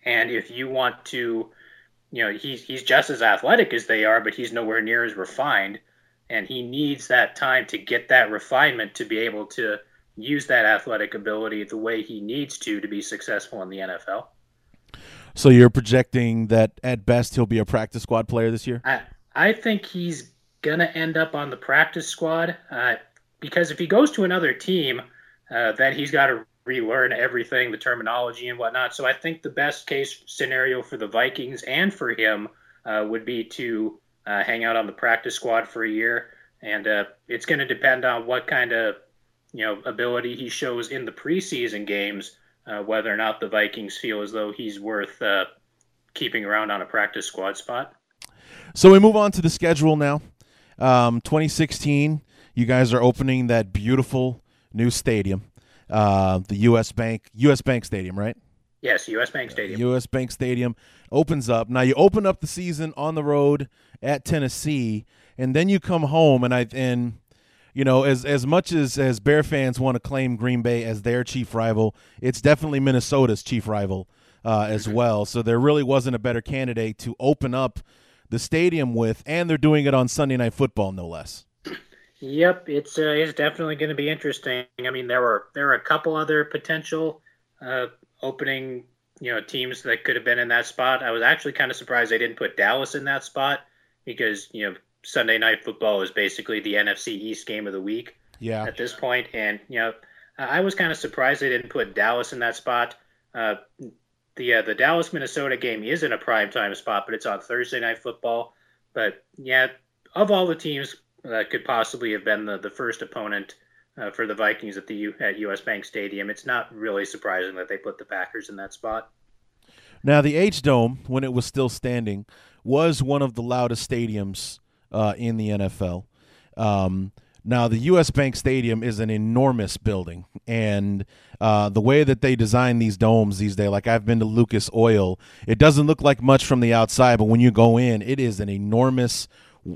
and if you want to, you know, he's he's just as athletic as they are, but he's nowhere near as refined, and he needs that time to get that refinement to be able to use that athletic ability the way he needs to to be successful in the NFL. So you're projecting that at best he'll be a practice squad player this year? I, I think he's going to end up on the practice squad uh, because if he goes to another team, uh, then he's got to relearn everything, the terminology and whatnot. So I think the best case scenario for the Vikings and for him uh, would be to uh, hang out on the practice squad for a year, and uh, it's going to depend on what kind of you know ability he shows in the preseason games, uh, whether or not the Vikings feel as though he's worth uh, keeping around on a practice squad spot. So we move on to the schedule now. Um, 2016, you guys are opening that beautiful new stadium, uh, the U.S. Bank U.S. Bank Stadium, right? Yes, U.S. Bank Stadium. U.S. Bank Stadium opens up. Now you open up the season on the road at Tennessee, and then you come home, and I and you know as as much as as Bear fans want to claim Green Bay as their chief rival, it's definitely Minnesota's chief rival uh, as well. So there really wasn't a better candidate to open up the stadium with, and they're doing it on Sunday Night Football, no less. Yep, it's uh, it's definitely going to be interesting. I mean, there were there were a couple other potential uh, opening, you know, teams that could have been in that spot. I was actually kind of surprised they didn't put Dallas in that spot because you know Sunday Night Football is basically the NFC East game of the week Yeah, at this point, and you know, I was kind of surprised they didn't put Dallas in that spot. Uh, the uh, the Dallas Minnesota game is in a prime time spot, but it's on Thursday Night Football. But yeah, of all the teams that could possibly have been the, the first opponent uh, for the Vikings at the U, at US Bank Stadium, it's not really surprising that they put the Packers in that spot. Now, the H Dome, when it was still standing, was one of the loudest stadiums uh, in the NFL. Um, now, the U.S. Bank Stadium is an enormous building, and uh, the way that they design these domes these days, like I've been to Lucas Oil, it doesn't look like much from the outside, but when you go in, it is an enormous,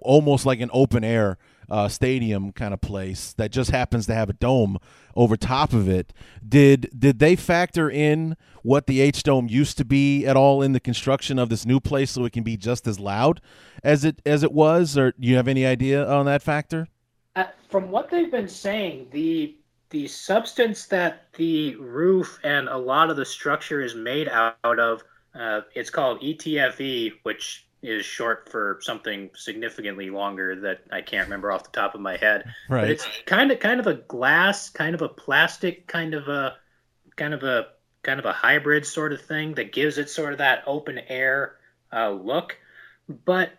almost like an open air uh, stadium kind of place that just happens to have a dome over top of it. Did did they factor in what the H Dome used to be at all in the construction of this new place so it can be just as loud as it as it was, or do you have any idea on that factor? Uh, from what they've been saying, the the substance that the roof and a lot of the structure is made out of, uh, it's called ETFE, which is short for something significantly longer that I can't remember off the top of my head. Right. But it's kind of kind of a glass, kind of a plastic, kind of a kind of a kind of a hybrid sort of thing that gives it sort of that open air uh, look. But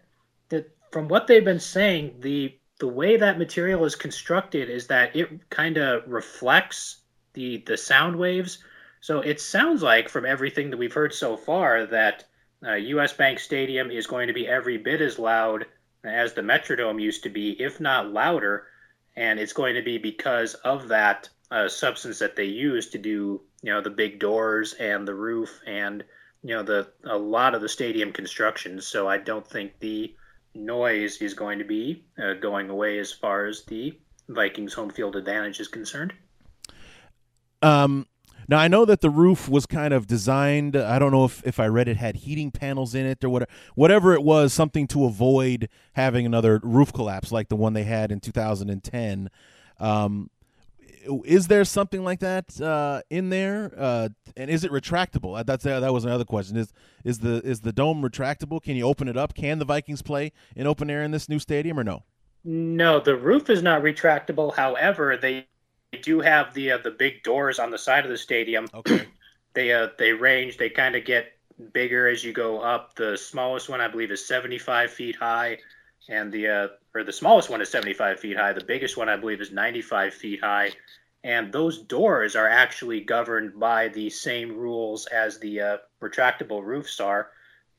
the, from what they've been saying, the the way that material is constructed is that it kind of reflects the the sound waves. So it sounds like from everything that we've heard so far that uh, U.S. Bank Stadium is going to be every bit as loud as the Metrodome used to be, if not louder, and it's going to be because of that uh, substance that they use to do, you know, the big doors and the roof and you know the a lot of the stadium construction. So I don't think the noise is going to be uh, going away as far as the Vikings home field advantage is concerned. Um, now I know that the roof was kind of designed. I don't know if, if I read it had heating panels in it or whatever. Whatever it was, something to avoid having another roof collapse like the one they had in 2010. Um, is there something like that uh, in there? Uh, and is it retractable? Uh, That's that was another question. Is is the is the dome retractable? Can you open it up? Can the Vikings play in open air in this new stadium or no? No, the roof is not retractable. However, they do have the uh, the big doors on the side of the stadium. Okay. they uh, they range. They kind of get bigger as you go up. The smallest one, I believe, is 75 feet high, and the uh, or the smallest one is 75 feet high. The biggest one, I believe, is 95 feet high. And those doors are actually governed by the same rules as the uh, retractable roofs are,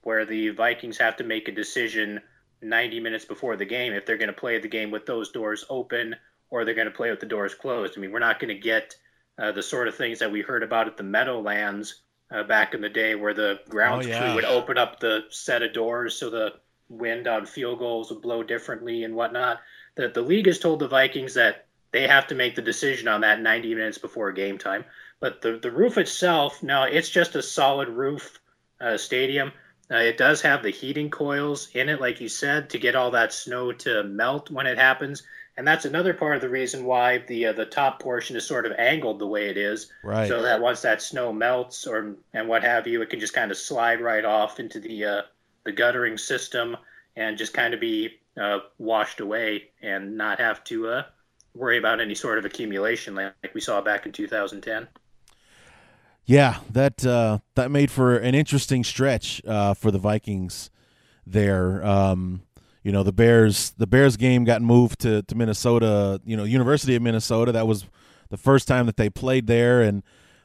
where the Vikings have to make a decision 90 minutes before the game if they're going to play the game with those doors open or they're going to play with the doors closed. I mean, we're not going to get uh, the sort of things that we heard about at the Meadowlands uh, back in the day where the grounds Oh, yeah. crew would open up the set of doors so the wind on field goals would blow differently and whatnot. That the league has told the Vikings that they have to make the decision on that 90 minutes before game time. But the, the roof itself, no, it's just a solid roof uh, stadium. Uh, it does have the heating coils in it, like you said, to get all that snow to melt when it happens. And that's another part of the reason why the uh, the top portion is sort of angled the way it is, Right. so that once that snow melts or and what have you, it can just kind of slide right off into the uh, the guttering system and just kind of be uh, washed away and not have to uh, worry about any sort of accumulation like, like we saw back in 2010. Yeah, that uh, that made for an interesting stretch uh, for the Vikings there. Um, you know, the Bears the Bears game got moved to to Minnesota. You know, University of Minnesota. That was the first time that they played there, and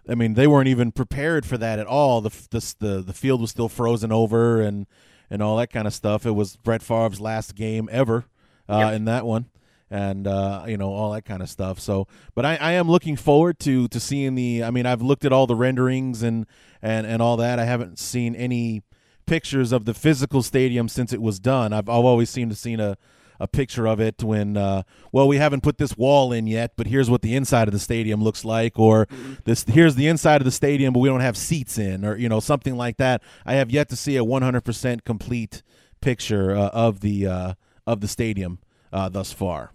I mean they weren't even prepared for that at all. The the the, the field was still frozen over and and all that kind of stuff. It was Brett Favre's last game ever uh, yep. in that one and uh, you know all that kind of stuff. So, but I, I am looking forward to to seeing the. I mean, I've looked at all the renderings and and and all that. I haven't seen any pictures of the physical stadium since it was done. I've, I've always seemed to seen a a picture of it when uh, well we haven't put this wall in yet but here's what the inside of the stadium looks like or mm-hmm. this here's the inside of the stadium but we don't have seats in or you know something like that i have yet to see a 100% complete picture uh, of the uh, of the stadium uh, thus far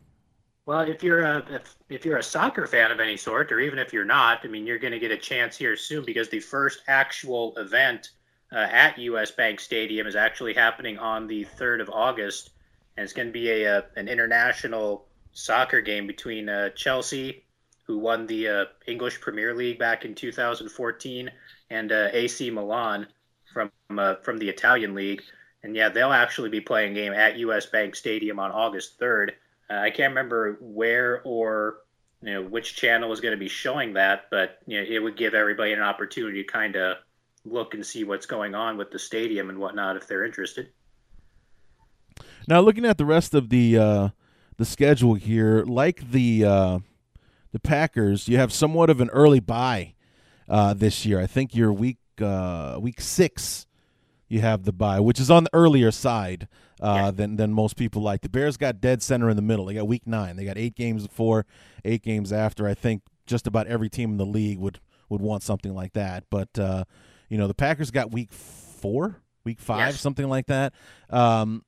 well, if you're a if, if you're a soccer fan of any sort, or even if you're not, I mean, you're going to get a chance here soon because the first actual event uh, at US Bank Stadium is actually happening on the 3rd of August, and it's going to be a, a, uh, an international soccer game between uh, Chelsea, who won the uh, English Premier League back in 2014, and uh, AC Milan from uh, from the Italian league. And yeah, they'll actually be playing a game at US Bank Stadium on August 3rd. Uh, I can't remember where or you know which channel is going to be showing that, but you know, it would give everybody an opportunity to kind of look and see what's going on with the stadium and whatnot if they're interested. Now, looking at the rest of the uh, the schedule here, like the uh, the Packers, you have somewhat of an early bye uh, this year. I think you're week uh, week six. You have the bye, which is on the earlier side uh, yeah. than than most people like. The Bears got dead center in the middle. They got week nine. They got eight games before, eight games after. I think just about every team in the league would would want something like that. But uh, you know, the Packers got week four, week five, yes. something like that. Um,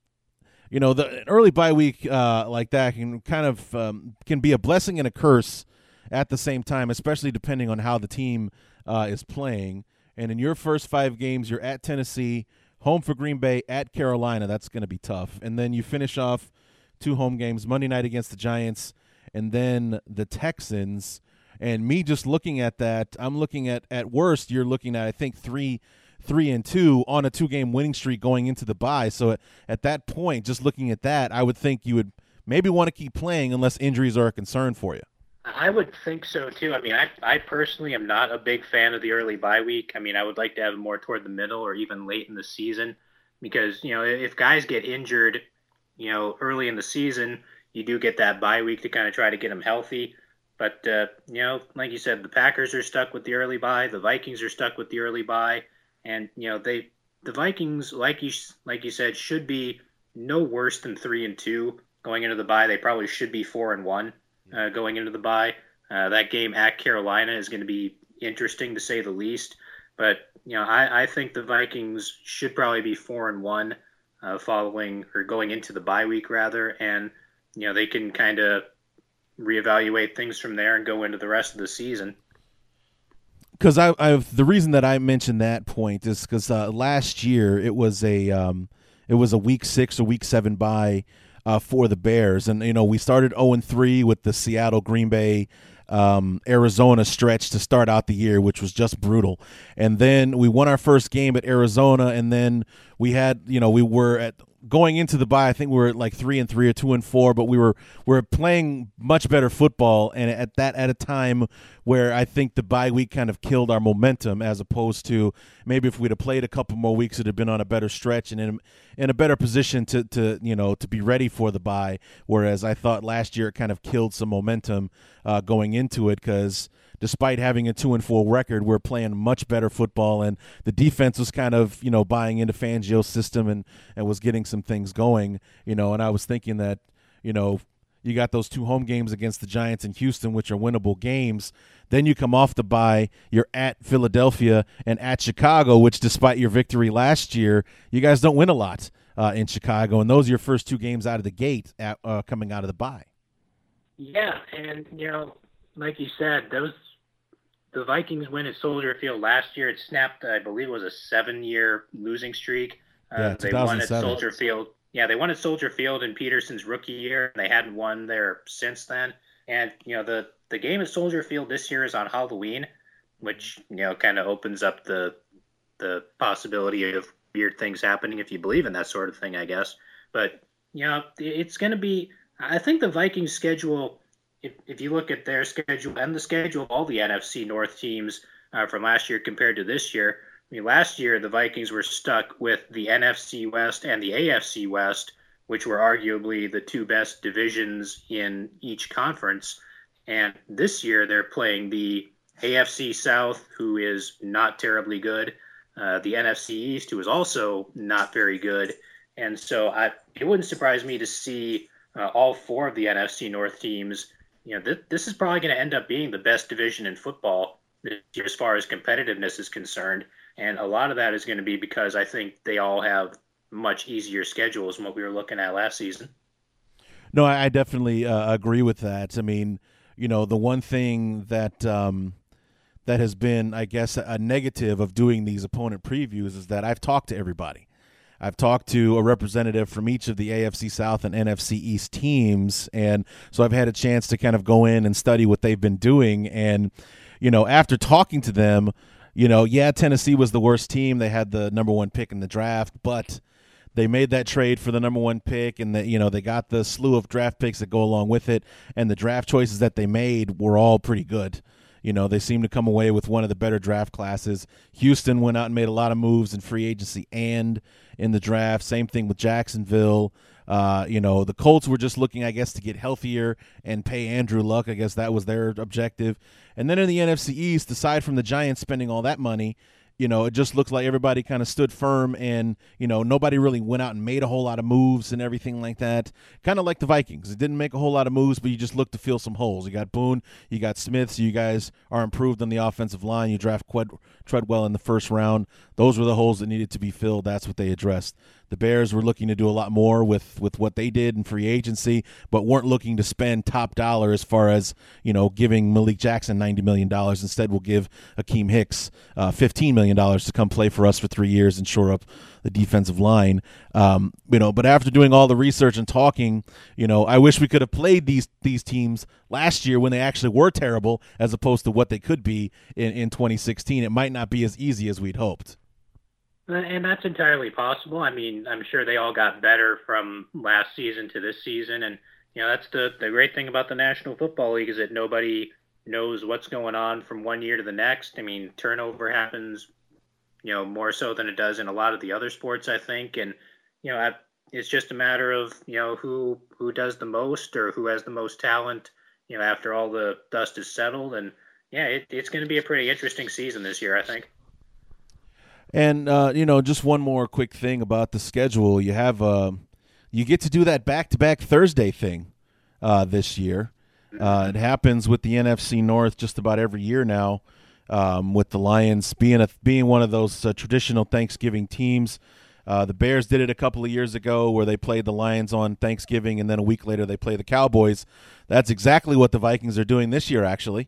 you know, the early bye week uh, like that can kind of um, can be a blessing and a curse at the same time, especially depending on how the team uh, is playing. And in your first five games, you're at Tennessee, home for Green Bay at Carolina. That's going to be tough. And then you finish off two home games Monday night against the Giants and then the Texans. And me just looking at that, I'm looking at at worst, you're looking at I think three three and two on a two game winning streak going into the bye. So at, at that point, just looking at that, I would think you would maybe want to keep playing unless injuries are a concern for you. I would think so too. I mean, I I personally am not a big fan of the early bye week. I mean, I would like to have more toward the middle or even late in the season because you know if guys get injured, you know, early in the season, you do get that bye week to kind of try to get them healthy. But uh, you know, like you said, the Packers are stuck with the early bye. The Vikings are stuck with the early bye, and you know they the Vikings, like you like you said, should be no worse than three and two going into the bye. They probably should be four and one uh, going into the bye. Uh, that game at Carolina is going to be interesting to say the least. But you know, I, I think the Vikings should probably be four and one uh, following or going into the bye week rather, and you know they can kind of reevaluate things from there and go into the rest of the season. Because I, I've the reason that I mentioned that point is because uh, last year it was a um, it was a week six or week seven bye uh, for the Bears. And you know, we started zero and three with the Seattle, Green Bay, um, Arizona stretch to start out the year, which was just brutal. And then we won our first game at Arizona, and then we had, you know, we were at going into the bye, I think we were at like three and three or two and four, but we were we were playing much better football, and at that at a time where I think the bye week kind of killed our momentum, as opposed to maybe if we'd have played a couple more weeks, it'd have been on a better stretch and in in a better position to to you know to be ready for the bye. Whereas I thought last year it kind of killed some momentum uh, going into it because despite having a two and four record, we're playing much better football, and the defense was kind of you know buying into Fangio's system and and was getting some things going, you know. And I was thinking that you know you got those two home games against the Giants and Houston, which are winnable games. Then you come off the bye, you're at Philadelphia and at Chicago, which despite your victory last year, you guys don't win a lot uh, in Chicago, and those are your first two games out of the gate at, uh, coming out of the bye. Yeah, and you know, like you said, those the Vikings win at Soldier Field last year. It snapped, I believe, it was a seven-year losing streak. Uh, yeah, they won at Soldier Field. Yeah, they won at Soldier Field in Peterson's rookie year. They hadn't won there since then. And you know, the the game at Soldier Field this year is on Halloween, which you know kind of opens up the the possibility of weird things happening if you believe in that sort of thing, I guess. But you know, it's going to be. I think the Vikings schedule, if, if you look at their schedule and the schedule of all the NFC North teams uh, from last year compared to this year, I mean, last year the Vikings were stuck with the NFC West and the AFC West, which were arguably the two best divisions in each conference. And this year they're playing the AFC South, who is not terribly good, uh, the NFC East, who is also not very good. And so I, it wouldn't surprise me to see uh, all four of the NFC North teams. You know, th- this is probably going to end up being the best division in football as far as competitiveness is concerned. And a lot of that is going to be because I think they all have much easier schedules than what we were looking at last season. No, I definitely uh, agree with that. I mean, you know, the one thing that um, that has been, I guess, a negative of doing these opponent previews is that I've talked to everybody. I've talked to a representative from each of the AFC South and NFC East teams, and so I've had a chance to kind of go in and study what they've been doing. And you know, after talking to them, you know, yeah, Tennessee was the worst team. They had the number one pick in the draft, but they made that trade for the number one pick, and that you know they got the slew of draft picks that go along with it, and the draft choices that they made were all pretty good. You know, they seem to come away with one of the better draft classes. Houston went out and made a lot of moves in free agency and in the draft. Same thing with Jacksonville. Uh, you know, the Colts were just looking, I guess, to get healthier and pay Andrew Luck. I guess that was their objective. And then in the NFC East, aside from the Giants spending all that money, you know, it just looks like everybody kind of stood firm and, you know, nobody really went out and made a whole lot of moves and everything like that. Kind of like the Vikings. It didn't make a whole lot of moves, but you just looked to fill some holes. You got Boone, you got Smith, so you guys are improved on the offensive line. You draft Qued- Treadwell in the first round. Those were the holes that needed to be filled. That's what they addressed. The Bears were looking to do a lot more with, with what they did in free agency, but weren't looking to spend top dollar as far as you know giving Malik Jackson ninety million dollars. Instead, we'll give Akiem Hicks uh, fifteen million dollars to come play for us for three years and shore up the defensive line. Um, you know, but after doing all the research and talking, you know, I wish we could have played these these teams last year when they actually were terrible, as opposed to what they could be in, in 2016. It might not be as easy as we'd hoped. And that's entirely possible. I mean, I'm sure they all got better from last season to this season. And, you know, that's the, the great thing about the National Football League is that nobody knows what's going on from one year to the next. I mean, turnover happens, you know, more so than it does in a lot of the other sports, I think. And, you know, it's just a matter of, you know, who, who does the most or who has the most talent, you know, after all the dust is settled. And, yeah, it, it's going to be a pretty interesting season this year, I think. And uh, you know, just one more quick thing about the schedule. You have uh, you get to do that back-to-back Thursday thing uh, this year. Uh, it happens with the NFC North just about every year now, um, with the Lions being a being one of those uh, traditional Thanksgiving teams. Uh, the Bears did it a couple of years ago where they played the Lions on Thanksgiving, and then a week later they play the Cowboys. That's exactly what the Vikings are doing this year. Actually,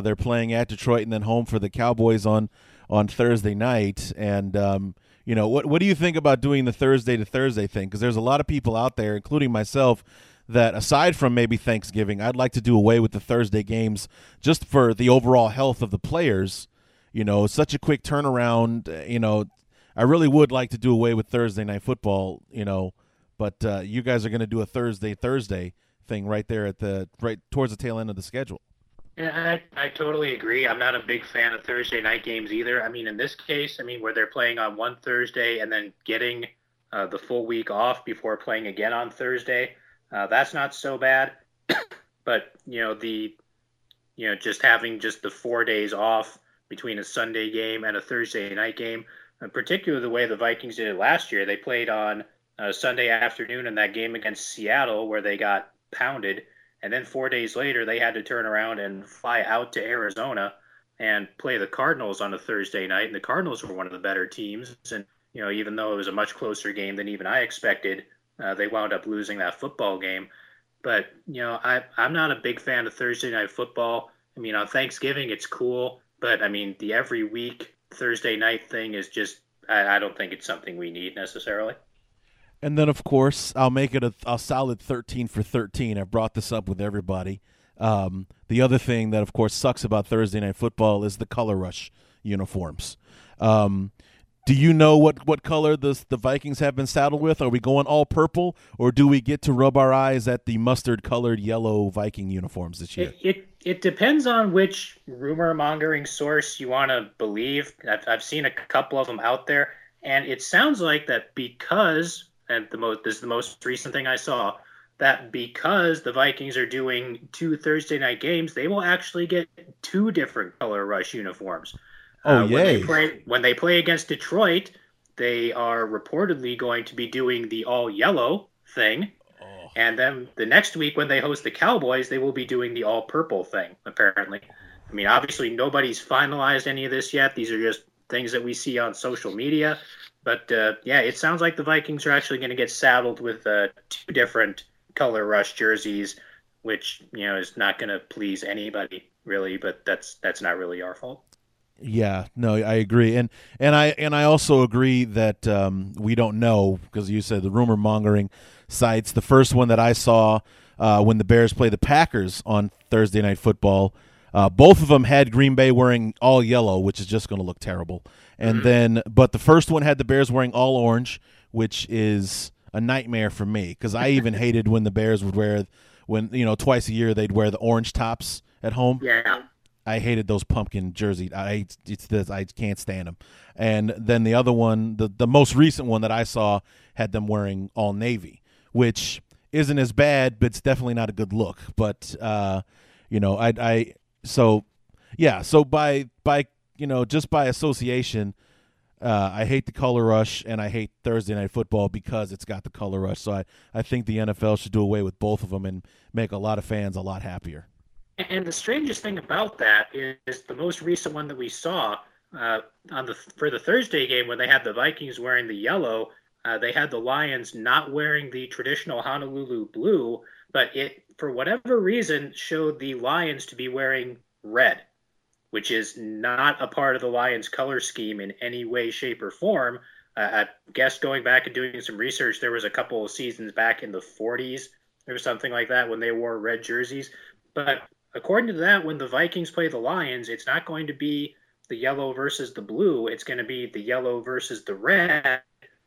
they're playing at Detroit and then home for the Cowboys on on Thursday night. And um, you know, what what do you think about doing the Thursday to Thursday thing? Because there's a lot of people out there, including myself, that aside from maybe Thanksgiving, I'd like to do away with the Thursday games just for the overall health of the players. You know, such a quick turnaround. Uh, you know, I really would like to do away with Thursday night football. You know, but uh, you guys are going to do a Thursday Thursday thing right there at the right towards the tail end of the schedule. Yeah, I, I totally agree. I'm not a big fan of Thursday night games either. I mean, in this case, I mean, where they're playing on one Thursday and then getting uh, the full week off before playing again on Thursday, uh, that's not so bad. but you know, the you know, just having just the four days off between a Sunday game and a Thursday night game, and particularly the way the Vikings did it last year, they played on uh, Sunday afternoon in that game against Seattle where they got pounded and then four days later, they had to turn around and fly out to Arizona and play the Cardinals on a Thursday night. And the Cardinals were one of the better teams. And, you know, even though it was a much closer game than even I expected, uh, they wound up losing that football game. But, you know, I, I'm not a big fan of Thursday night football. I mean, on Thanksgiving, it's cool. But, I mean, the every week Thursday night thing is just, I, I don't think it's something we need necessarily. And then, of course, I'll make it a, a, solid 13 for 13. I've brought this up with everybody. Um, the other thing that, of course, sucks about Thursday Night Football is the color rush uniforms. Um, Do you know what, what color the the Vikings have been saddled with? Are we going all purple, or do we get to rub our eyes at the mustard colored yellow Viking uniforms this year? It, it, it depends on which rumor mongering source you want to believe. I've, I've seen a couple of them out there, and it sounds like that because and the most this is the most recent thing I saw that because the Vikings are doing two Thursday night games, they will actually get two different color rush uniforms. Oh, uh, yay. When they, play, when they play against Detroit, they are reportedly going to be doing the all yellow thing. Oh. And then the next week, when they host the Cowboys, they will be doing the all purple thing, apparently. I mean, obviously, nobody's finalized any of this yet. These are just things that we see on social media. But uh, yeah, it sounds like the Vikings are actually going to get saddled with uh, two different color rush jerseys, which you know is not going to please anybody really. But that's that's not really our fault. Yeah, no, I agree, and and I and I also agree that um, we don't know because you said the rumor mongering sites. The first one that I saw uh, when the Bears play the Packers on Thursday Night Football, uh, both of them had Green Bay wearing all yellow, which is just going to look terrible. And Mm-hmm. then, but the first one had the Bears wearing all orange, which is a nightmare for me because I even hated when the Bears would wear when you know twice a year they'd wear the orange tops at home. Yeah. I hated those pumpkin jerseys. I it's this I can't stand them. And then the other one, the the most recent one that I saw had them wearing all navy, which isn't as bad, but it's definitely not a good look. But uh, you know, I I so yeah, so by by you know just by association, uh, I hate the color rush and I hate Thursday night football because it's got the color rush. So I I think the NFL should do away with both of them and make a lot of fans a lot happier. And the strangest thing about that is the most recent one that we saw uh, on the for the Thursday game when they had the Vikings wearing the yellow. Uh, they had the Lions not wearing the traditional Honolulu blue, but it for whatever reason showed the Lions to be wearing red, which is not a part of the Lions color scheme in any way, shape, or form. Uh, I guess going back and doing some research, there was a couple of seasons back in the 40s or something like that when they wore red jerseys. But according to that, when the Vikings play the Lions, it's not going to be the yellow versus the blue. It's going to be the yellow versus the red,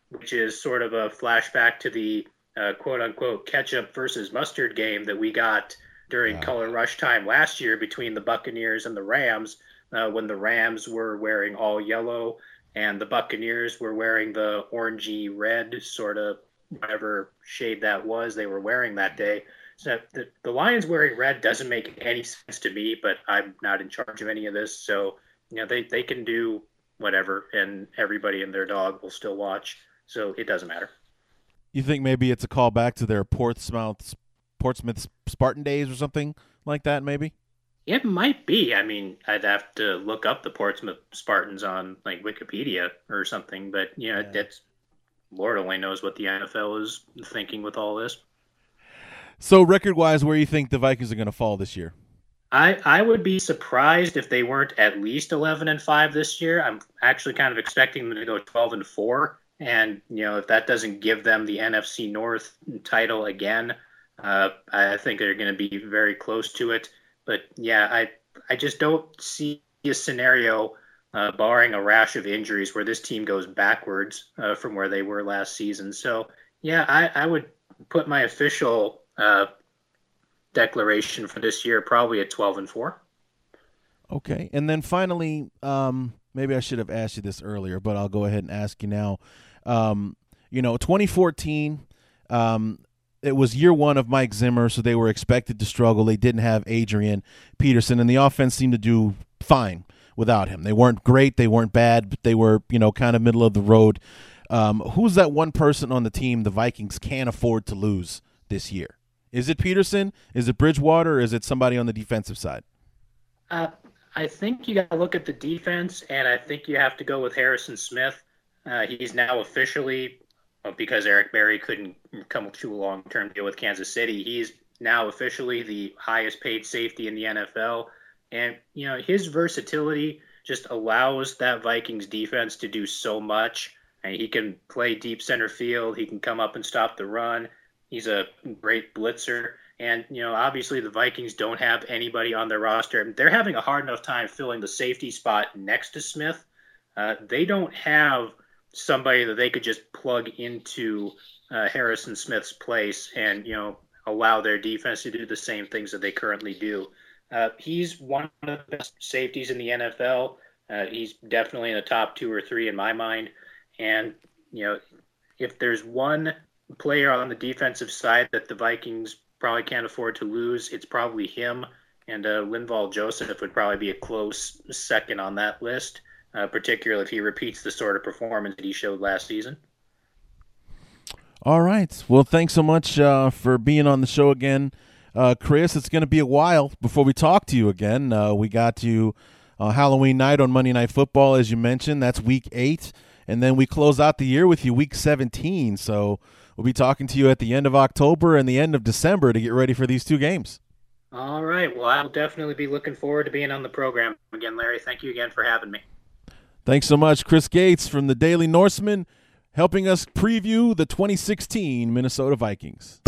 which is sort of a flashback to the uh, quote unquote ketchup versus mustard game that we got during Wow. color rush time last year between the Buccaneers and the Rams, uh, when the Rams were wearing all yellow and the Buccaneers were wearing the orangey red, sort of whatever shade that was they were wearing that day. So the, the Lions wearing red doesn't make any sense to me, but I'm not in charge of any of this. So, you know, they, they can do whatever and everybody and their dog will still watch. So it doesn't matter. You think maybe it's a callback to their Portsmouth Portsmouth Spartan days or something like that? Maybe. It might be. I mean, I'd have to look up the Portsmouth Spartans on like Wikipedia or something, but you know, Yeah. that's Lord only knows what the NFL is thinking with all this. So record wise, where do you think the Vikings are going to fall this year? I, I would be surprised if they weren't at least 11 and 5 this year. I'm actually kind of expecting them to go 12 and 4. And, you know, if that doesn't give them the NFC North title again, uh, I think they're going to be very close to it. But yeah, I, I just don't see a scenario, uh, barring a rash of injuries, where this team goes backwards uh, from where they were last season. So, yeah, I, I would put my official uh, declaration for this year probably at 12 and 4. Okay, and then finally, um, maybe I should have asked you this earlier, but I'll go ahead and ask you now. Um, you know, 2014, um, it was year one of Mike Zimmer, so they were expected to struggle. They didn't have Adrian Peterson, and the offense seemed to do fine without him. They weren't great, they weren't bad, but they were, you know, kind of middle of the road. Um, who's that one person on the team the Vikings can't afford to lose this year? Is it Peterson? Is it Bridgewater? Is it somebody on the defensive side? Uh, I think you got to look at the defense, and I think you have to go with Harrison Smith. Uh, he's now officially, because Eric Berry couldn't come to a long term deal with Kansas City, he's now officially the highest paid safety in the NFL. And, you know, his versatility just allows that Vikings defense to do so much. And he can play deep center field, he can come up and stop the run. He's a great blitzer. And, you know, obviously the Vikings don't have anybody on their roster. They're having a hard enough time filling the safety spot next to Smith. Uh, they don't have somebody that they could just plug into uh, Harrison Smith's place and you know allow their defense to do the same things that they currently do. Uh, he's one of the best safeties in the NFL. Uh, he's definitely in the top two or three in my mind. And you know, if there's one player on the defensive side that the Vikings probably can't afford to lose, it's probably him. And uh, Linval Joseph would probably be a close second on that list, uh, particularly if he repeats the sort of performance that he showed last season. All right. Well, thanks so much uh, for being on the show again, uh, Chris. It's going to be a while before we talk to you again. Uh, we got you uh, Halloween night on Monday Night Football, as you mentioned. That's week eight. And then we close out the year with you week 17. So we'll be talking to you at the end of October and the end of December to get ready for these two games. All right. Well, I'll definitely be looking forward to being on the program again, Larry. Thank you again for having me. Thanks so much, Chris Gates from the Daily Norseman helping us preview the 2016 Minnesota Vikings.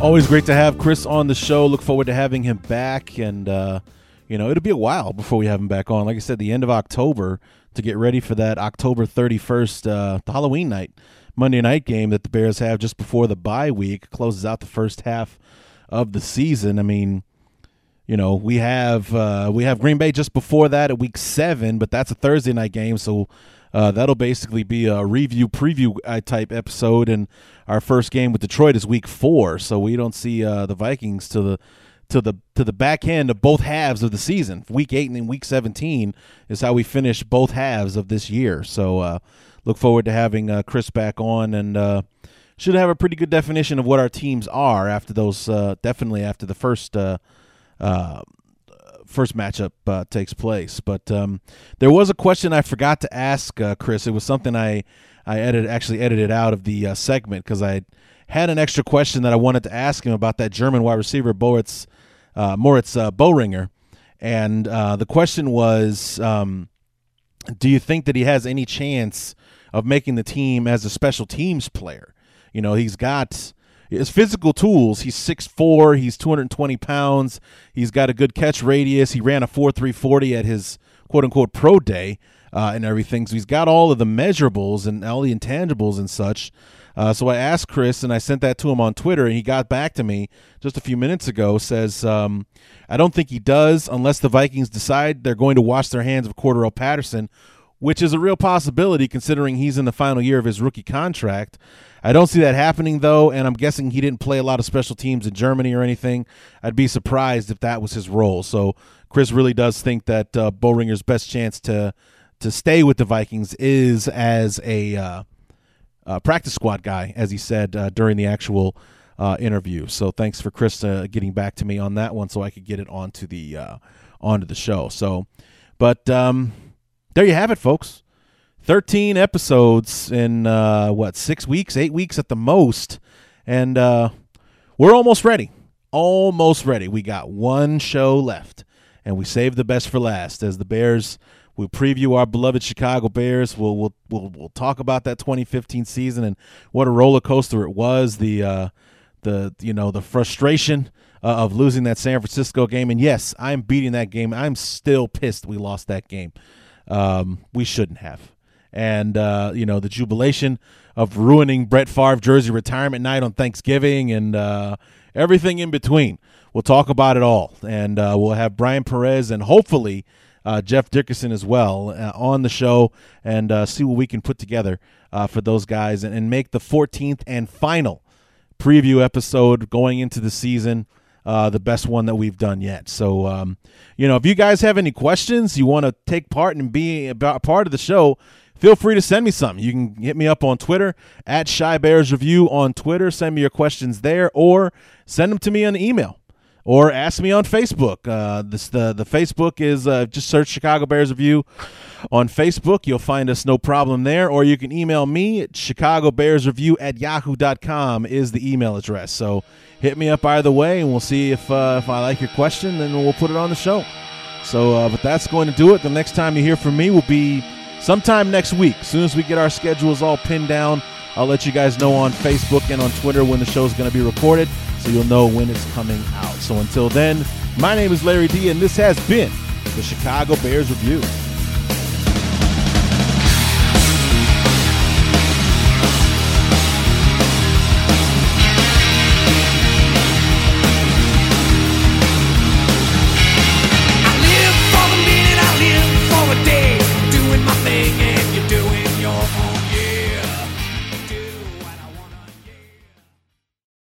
Always great to have Chris on the show. Look forward to having him back. And, uh, you know, it'll be a while before we have him back on. Like I said, the end of October to get ready for that October 31st, uh, the Halloween night Monday night game that the Bears have just before the bye week closes out the first half of the season. I mean, you know, we have uh, we have Green Bay just before that at week seven, but that's a Thursday night game, so uh, that'll basically be a review preview uh, type episode. And our first game with Detroit is week four, so we don't see uh, the Vikings to the to the to the back end of both halves of the season. Week eight and then week seventeen is how we finish both halves of this year. So uh, look forward to having uh, Chris back on and uh, should have a pretty good definition of what our teams are after those. Uh, definitely after the first uh, uh, first matchup takes place. But um, there was a question I forgot to ask Chris. It was something I I edited actually edited out of the segment because I had an extra question that I wanted to ask him about that German wide receiver Moritz Moritz Boehringer. And the question was, um, do you think that he has any chance of making the team as a special teams player. You know, he's got his physical tools. He's 6'4", he's 220 pounds. He's got a good catch radius. He ran a 4.340 at his quote-unquote pro day uh, and everything. So he's got all of the measurables and all the intangibles and such. Uh, so I asked Chris, and I sent that to him on Twitter, and he got back to me just a few minutes ago. Says, um, I don't think he does unless the Vikings decide they're going to wash their hands of Cordarrelle Patterson, which is a real possibility considering he's in the final year of his rookie contract. I don't see that happening though, and I'm guessing he didn't play a lot of special teams in Germany or anything. I'd be surprised if that was his role. So Chris really does think that uh, Boehringer's best chance to to stay with the Vikings is as a uh, uh, practice squad guy, as he said uh, during the actual uh, interview. So thanks for Chris getting back to me on that one, so I could get it onto the uh, onto the show. So, but um, there you have it, folks. 13 episodes in uh, what six weeks, eight weeks at the most, and we're almost ready. Almost ready. We got one show left, and we saved the best for last. As the Bears, we'll preview our beloved Chicago Bears. We'll we'll we'll, we'll talk about that 2015 season and what a roller coaster it was. The uh, the you know the frustration uh, of losing that San Francisco game, and yes, I'm beating that game. I'm still pissed we lost that game. Um, we shouldn't have. And, uh, you know, the jubilation of ruining Brett Favre jersey retirement night on Thanksgiving and uh, everything in between. We'll talk about it all. And uh, we'll have Brian Perez and hopefully uh, Jeff Dickerson as well uh, on the show and uh, see what we can put together for those guys and, and make the 14th and final preview episode going into the season uh, the best one that we've done yet. So, um, you know, if you guys have any questions, you want to take part and be a part of the show, feel free to send me something. You can hit me up on Twitter at Chi Bears Review on Twitter. Send me your questions there, or send them to me on email, or ask me on Facebook. Uh, this the the Facebook is uh, just search Chicago Bears Review on Facebook. You'll find us no problem there, or you can email me at Chicago Bears Review at yahoo.com is the email address. So hit me up either way, and we'll see if uh, if I like your question, then we'll put it on the show. So, uh, but that's going to do it. The next time you hear from me will be sometime next week. As soon as we get our schedules all pinned down, I'll let you guys know on Facebook and on Twitter when the show is going to be recorded so you'll know when it's coming out. So until then, my name is Larry D, and this has been the Chicago Bears Review.